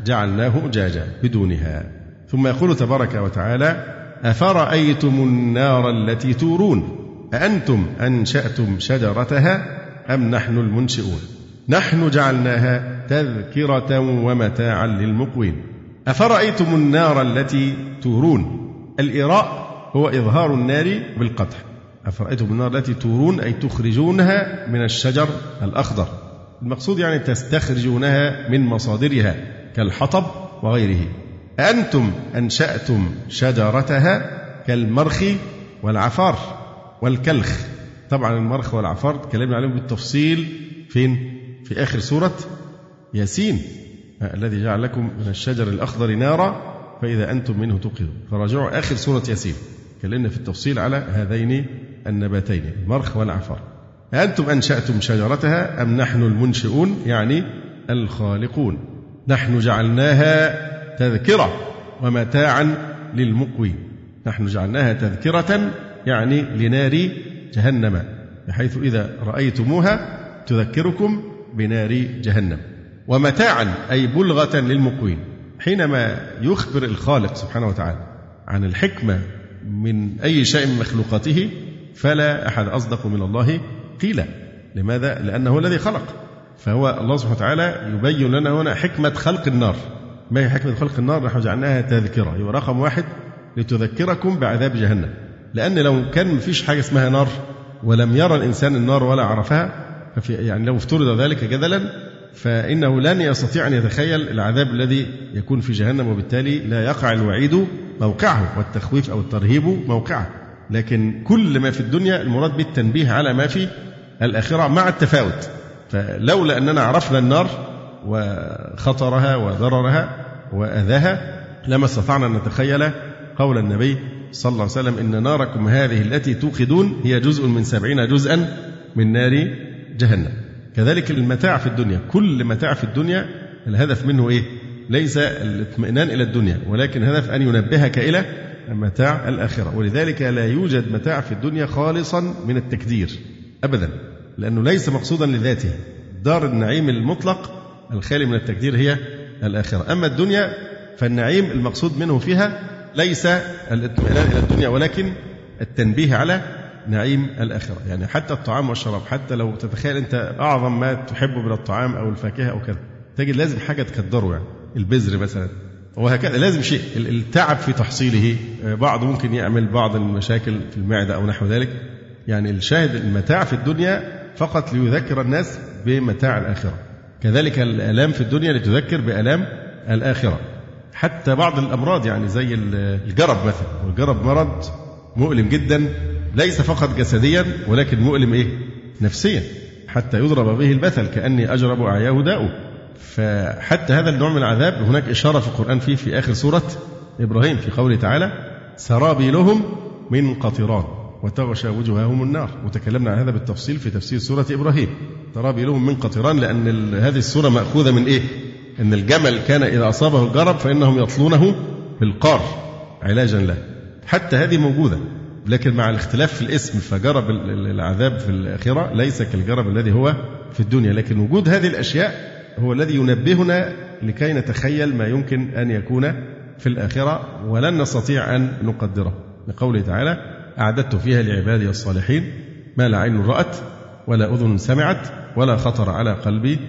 Speaker 2: جعلناه جاجا بدونها. ثم يقول تبارك وتعالى أفرأيتم النار التي تورون؟ أأنتم أنشأتم شجرتها أم نحن المنشئون؟ نحن جعلناها تذكرة ومتاعا للمقوين. أفرأيتم النار التي تورون؟ الإراء هو إظهار النار بالقطع أفرأيتم النار التي تورون؟ أي تخرجونها من الشجر الأخضر. المقصود يعني تستخرجونها من مصادرها كالحطب وغيره. أنتم أنشأتم شجرتها كالمرخ والعفار والكلخ. طبعا المرخ والعفار تكلمنا عليهم بالتفصيل فين؟ في آخر سورة ياسين الذي جعل لكم من الشجر الأخضر نارا فإذا أنتم منه توقدون فراجعوا آخر سورة ياسين. تكلمنا في التفصيل على هذين النباتين المرخ والعفار. أنتم أنشأتم شجرتها أم نحن المنشئون؟ يعني الخالقون. نحن جعلناها تذكرة ومتاعا للمقوي نحن جعلناها تذكرة يعني لنار جهنم. بحيث إذا رأيتموها تذكركم بنار جهنم. ومتاعا أي بلغة للمقوين. حينما يخبر الخالق سبحانه وتعالى عن الحكمة من أي شيء من مخلوقاته فلا أحد أصدق من الله قيلا. لماذا؟ لأنه الذي خلق. فهو الله سبحانه وتعالى يبين لنا هنا حكمة خلق النار. ما هي حكمة خلق النار؟ نحن جعلناها تذكرة. يبقى رقم واحد لتذكركم بعذاب جهنم. لأن لو كان مفيش حاجة اسمها نار ولم يرى الإنسان النار ولا عرفها ففي يعني لو افترض ذلك جدلا فإنه لن يستطيع أن يتخيل العذاب الذي يكون في جهنم وبالتالي لا يقع الوعيد موقعه والتخويف أو الترهيب موقعه. لكن كل ما في الدنيا المراد بالتنبيه على ما في الآخرة مع التفاوت. فلولا أننا عرفنا النار وخطرها وضررها وأذاها لما استطعنا أن نتخيل قول النبي صلى الله عليه وسلم إن ناركم هذه التي توقدون هي جزء من سبعين جزءا من نار جهنم. كذلك المتاع في الدنيا. كل متاع في الدنيا الهدف منه إيه؟ ليس الاطمئنان إلى الدنيا ولكن الهدف أن ينبهك إلى متاع الآخرة. ولذلك لا يوجد متاع في الدنيا خالصا من التكدير أبدا لأنه ليس مقصودا لذاته. دار النعيم المطلق الخالي من التكدير هي الآخرة. أما الدنيا فالنعيم المقصود منه فيها ليس الاطمئنان إلى الدنيا ولكن التنبيه على نعيم الآخرة. يعني حتى الطعام والشراب حتى لو تتخيل أنت أعظم ما تحبه من الطعام أو الفاكهة أو كذا تجد لازم حاجة تكدره يعني. البذر مثلا وهكذا لازم شيء. التعب في تحصيله بعض ممكن يعمل بعض المشاكل في المعدة أو نحو ذلك. يعني الشاهد المتاع في الدنيا فقط ليذكر الناس بمتاع الآخرة. كذلك الآلام في الدنيا لتذكر بآلام الآخرة. حتى بعض الأمراض يعني زي الجرب مثلا. والجرب مرض مؤلم جدا ليس فقط جسديا ولكن مؤلم إيه؟ نفسيا. حتى يضرب به المثل كأني أجرب أعياه داؤه فحتى هذا النوع من العذاب هناك إشارة في القرآن فيه في آخر سورة إبراهيم في قوله تعالى سرابيلهم من قطران وتغشى وجوههم النار. وتكلمنا عن هذا بالتفصيل في تفسير سورة إبراهيم. سرابيلهم من قطران لأن هذه السورة مأخوذة من إيه؟ أن الجمل كان إذا أصابه الجرب فإنهم يطلونه بالقار علاجا له. حتى هذه موجودة. لكن مع الاختلاف في الاسم فجرب العذاب في الآخرة ليس كالجرب الذي هو في الدنيا لكن وجود هذه الأشياء هو الذي ينبهنا لكي نتخيل ما يمكن أن يكون في الآخرة ولن نستطيع أن نقدره. لقوله تعالى أعددت فيها لعبادي الصالحين ما لا عين رأت ولا أذن سمعت ولا خطر على قلب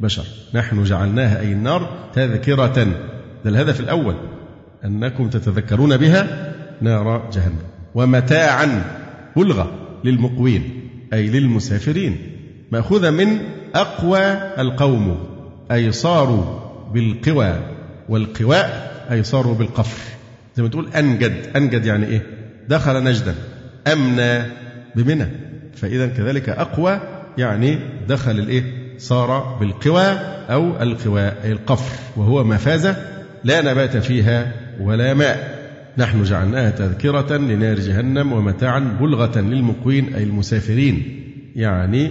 Speaker 2: بشر. نحن جعلناها أي النار تذكرة. ده الهدف الأول أنكم تتذكرون بها نار جهنم. ومتاعا بلغة للمقوين أي للمسافرين. مأخوذة من أقوى القوم أي صاروا بالقوى والقواء أي صاروا بالقفر. زي ما تقول أنجد. أنجد يعني إيه؟ دخل نجدا أمنى بمنى. فإذا كذلك أقوى يعني دخل الإيه؟ صار بالقوى أو القواء أي القفر. وهو مفازة لا نبات فيها ولا ماء. نحن جعلناها تذكرة لنار جهنم ومتاعا بلغة للمقوين أي المسافرين. يعني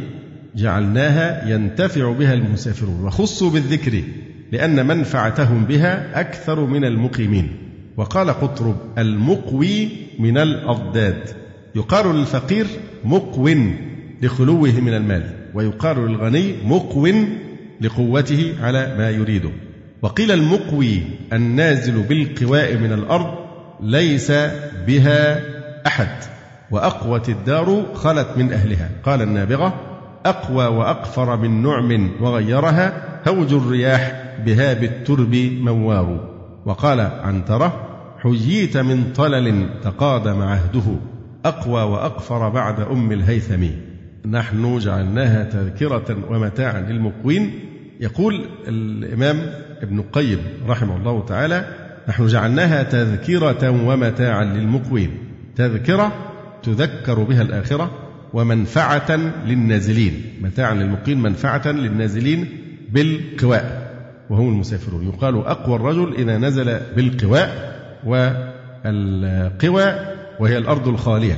Speaker 2: جعلناها ينتفع بها المسافرون. وخصوا بالذكر لأن منفعتهم بها أكثر من المقيمين. وقال قطرب المقوي من الأضداد. يقال للفقير مقو لخلوه من المال. ويقال للغني مقو لقوته على ما يريده. وقيل المقوي النازل بالقواء من الأرض ليس بها أحد. وأقوت الدار خلت من أهلها. قال النابغة أقوى وأقفر من نعم وغيرها هوج الرياح بها بالترب موار. وقال عنترة حييت من طلل تقادم عهده. أقوى وأقفر بعد أم الهيثم. نحن جعلناها تذكرة ومتاعا للمقوين. يقول الإمام ابن القيم رحمه الله تعالى نحن جعلناها تذكرة ومتاعا للمقوين. تذكرة تذكر بها الآخرة ومنفعة للنازلين. متاعا للمقيم منفعة للنازلين بالقواء. وهم المسافرون. يقال أقوى الرجل إذا نزل بالقواء والقوى وهي الأرض الخالية.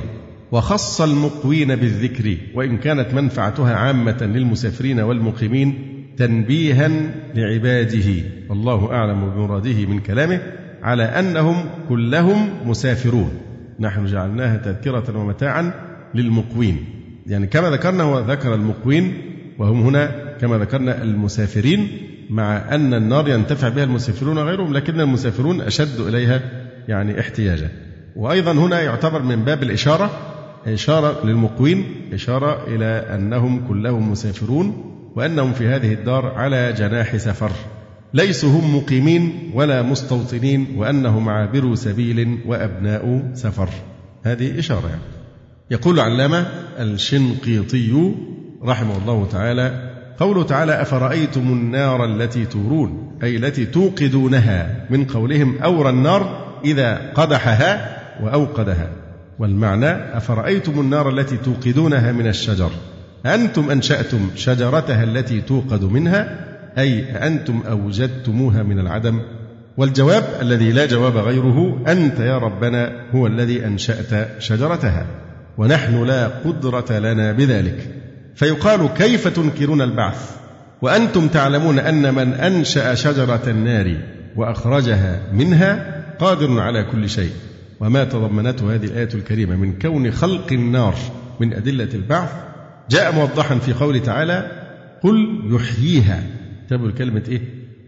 Speaker 2: وخص المقوين بالذكر وإن كانت منفعتها عامة للمسافرين والمقيمين تنبيها لعباده. والله أعلم بمراده من كلامه على أنهم كلهم مسافرون. نحن جعلناها تذكرة ومتاعا للمقوين. يعني كما ذكرنا هو ذكر المقوين وهم هنا كما ذكرنا المسافرين مع أن النار ينتفع بها المسافرون غيرهم لكن المسافرون أشد إليها يعني احتياجا. وأيضا هنا يعتبر من باب الإشارة إشارة للمقوين إشارة إلى أنهم كلهم مسافرون. وأنهم في هذه الدار على جناح سفر. ليسوا هم مقيمين ولا مستوطنين وأنهم عابروا سبيل وأبناء سفر. هذه إشارة يعني. يقول علامة الشنقيطي رحمه الله تعالى قوله تعالى أفرأيتم النار التي تورون؟ أي التي توقدونها؟ من قولهم أورى النار إذا قدحها وأوقدها. والمعنى أفرأيتم النار التي توقدونها من الشجر؟ أنتم أنشأتم شجرتها التي توقد منها أي أنتم أوجدتموها من العدم. والجواب الذي لا جواب غيره أنت يا ربنا هو الذي أنشأت شجرتها ونحن لا قدرة لنا بذلك. فيقال كيف تنكرون البعث؟ وأنتم تعلمون أن من أنشأ شجرة النار وأخرجها منها قادر على كل شيء. وما تضمنته هذه الآية الكريمة من كون خلق النار من أدلة البعث جاء موضحا في قوله تعالى قل يحييها. تبدو كلمة إيه؟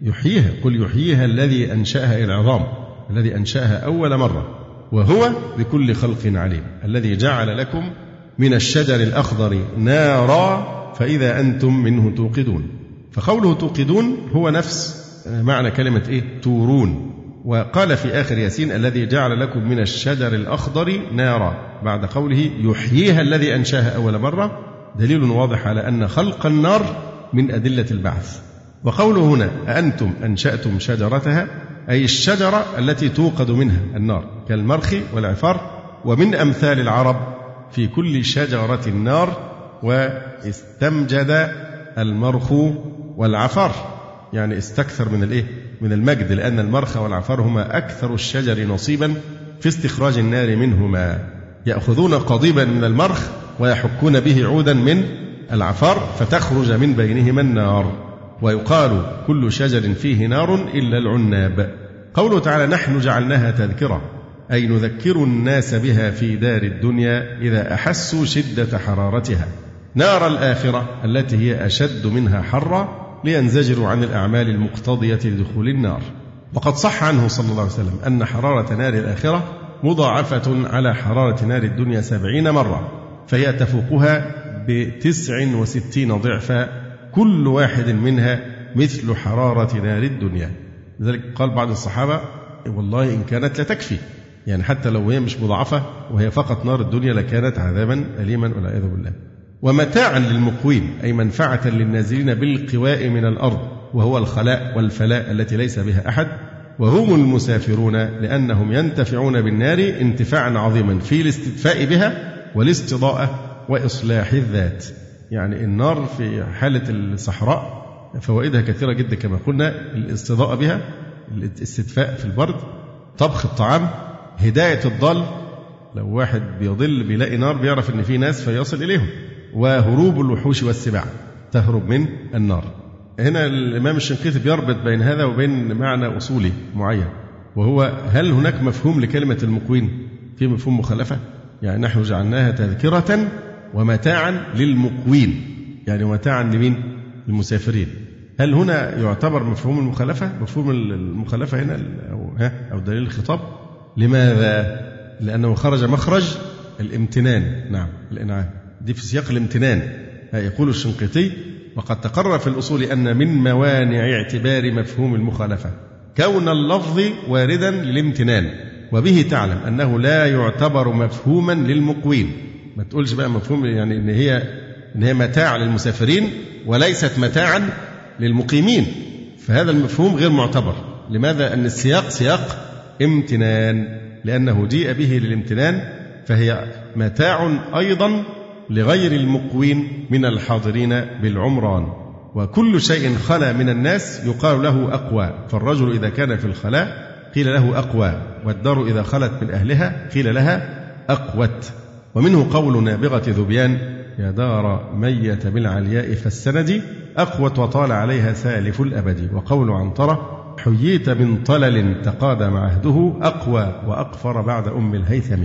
Speaker 2: يحييها. قل يحييها الذي أنشأها العظام الذي أنشأها أول مرة وهو بكل خلق عليم الذي جعل لكم من الشجر الأخضر نارا فإذا أنتم منه توقدون. فقوله توقدون هو نفس معنى كلمة إيه؟ تورون. وقال في آخر ياسين الذي جعل لكم من الشجر الأخضر نارا بعد قوله يحييها الذي أنشأها أول مرة دليل واضح على أن خلق النار من أدلة البعث. وقوله هنا أأنتم أنشأتم شجرتها؟ أي الشجرة التي توقد منها النار كالمرخ والعفار. ومن أمثال العرب في كل شجرة نار واستمجد المرخ والعفار. يعني استكثر من الإيه؟ من المجد لأن المرخ والعفار هما أكثر الشجر نصيبا في استخراج النار منهما. يأخذون قضيبا من المرخ ويحكون به عودا من العفار فتخرج من بينهما النار. ويقال كل شجر فيه نار إلا العناب. قوله تعالى نحن جعلناها تذكرة أي نذكر الناس بها في دار الدنيا إذا أحسوا شدة حرارتها. نار الآخرة التي هي أشد منها حرا لينزجروا عن الأعمال المقتضية لدخول النار. وقد صح عنه صلى الله عليه وسلم أن حرارة نار الآخرة مضاعفة على حرارة نار الدنيا سبعين مرة. فهي تفوقها بتسع وستين ضعفا كل واحد منها مثل حرارة نار الدنيا. لذلك قال بعض الصحابة والله إن كانت لتكفي يعني حتى لو هي مش مضاعفة وهي فقط نار الدنيا لكانت عذابا أليما والعياذ بالله. ومتاعا للمقوين أي منفعة للنازلين بالقواء من الأرض وهو الخلاء والفلاء التي ليس بها أحد. وهم المسافرون لأنهم ينتفعون بالنار انتفاعا عظيما في الاستدفاء بها والاستضاءة وإصلاح الذات. يعني النار في حالة الصحراء فوائدها كثيرة جدا كما قلنا الاستضاءة بها الاستدفاء في البرد طبخ الطعام هداية الضال. لو واحد بيضل بيلاقي نار بيعرف إن في ناس فيصل إليهم. وهروب الوحوش والسباع تهرب من النار. هنا الإمام الشنقيطي بيربط بين هذا وبين معنى أصولي معين وهو هل هناك مفهوم لكلمة المقوين في مفهوم مخالفة؟ يعني نحن جعلناها تذكرة ومتاعا للمقوين. يعني متاعا لمين؟ المسافرين هل هنا يعتبر مفهوم المخالفة؟ مفهوم المخالفة هنا أو, ها؟ أو دليل الخطاب؟ لماذا؟ لأنه خرج مخرج الامتنان. نعم الإنعام. دي في سياق الامتنان. يقول الشنقيطي وقد تقرر في الأصول أن من موانع اعتبار مفهوم المخالفة كون اللفظ واردا للامتنان. وبه تعلم أنه لا يعتبر مفهوما للمقوين. ما تقولش بقى مفهوم يعني إن هي إن هي متاع للمسافرين وليست متاعا للمقيمين. فهذا المفهوم غير معتبر. لماذا؟ أن السياق سياق امتنان. لأنه جيء به للامتنان فهي متاع أيضا لغير المقوين من الحاضرين بالعمران. وكل شيء خلا من الناس يقال له أقوى. فالرجل إذا كان في الخلاء قيل له أقوى والدار إذا خلت من أهلها قيل لها أقوت. ومنه قول نابغة ذبيان يا دار ميت بالعلياء فالسند أقوت وطال عليها سالف الأبد. وقول عنترة حييت من طلل تقادم عهده أقوى وأقفر بعد أم الهيثم.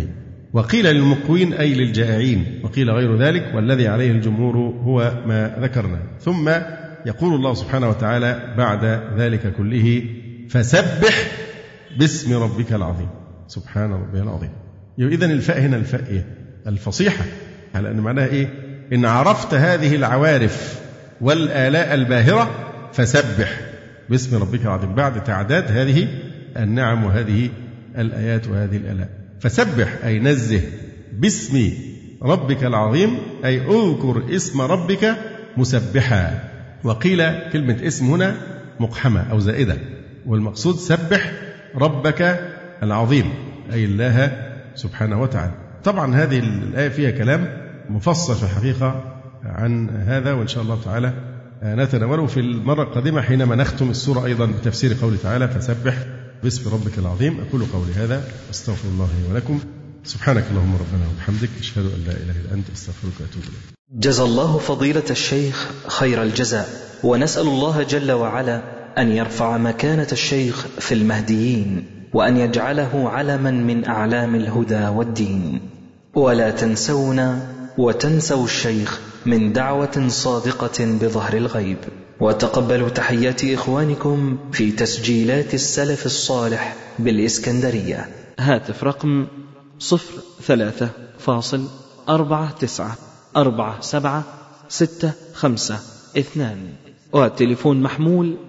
Speaker 2: وقيل للمقوين أي للجائعين. وقيل غير ذلك والذي عليه الجمهور هو ما ذكرنا. ثم يقول الله سبحانه وتعالى بعد ذلك كله فسبح باسم ربك العظيم. سبحان ربي العظيم. إذا الفاء هنا الفاء إيه؟ الفصيحة. على أن معناها إيه؟ إن عرفت هذه العوارف والآلاء الباهرة فسبح باسم ربك العظيم. بعد تعداد هذه النعم وهذه الآيات وهذه الآلاء. فسبح أي نزه باسم ربك العظيم أي اذكر اسم ربك مسبحا. وقيل كلمة اسم هنا مقحمة أو زائدة. والمقصود سبح ربك العظيم أي الله سبحانه وتعالى. طبعا هذه الآية فيها كلام مفصل في الحقيقة عن هذا وإن شاء الله تعالى نتناوله في المرة القادمة حينما نختم السورة أيضا بتفسير قوله تعالى فسبح باسم ربك العظيم أقول قولي هذا أستغفر الله لي ولكم سبحانك اللهم ربنا وبحمدك أشهد أن لا إله إلا أنت أستغفرك وأتوب إليك.
Speaker 1: جزى الله فضيلة الشيخ خير الجزاء ونسأل الله جل وعلا أن يرفع مكانة الشيخ في المهديين وأن يجعله علما من أعلام الهدى والدين. ولا تنسونا وتنسوا الشيخ من دعوة صادقة بظهر الغيب. وتقبلوا تحيات إخوانكم في تسجيلات السلف الصالح بالإسكندرية. هاتف رقم صفر ثلاثة فاصل أربعة تسعة أربعة سبعة ستة خمسة اثنان. والتليفون محمول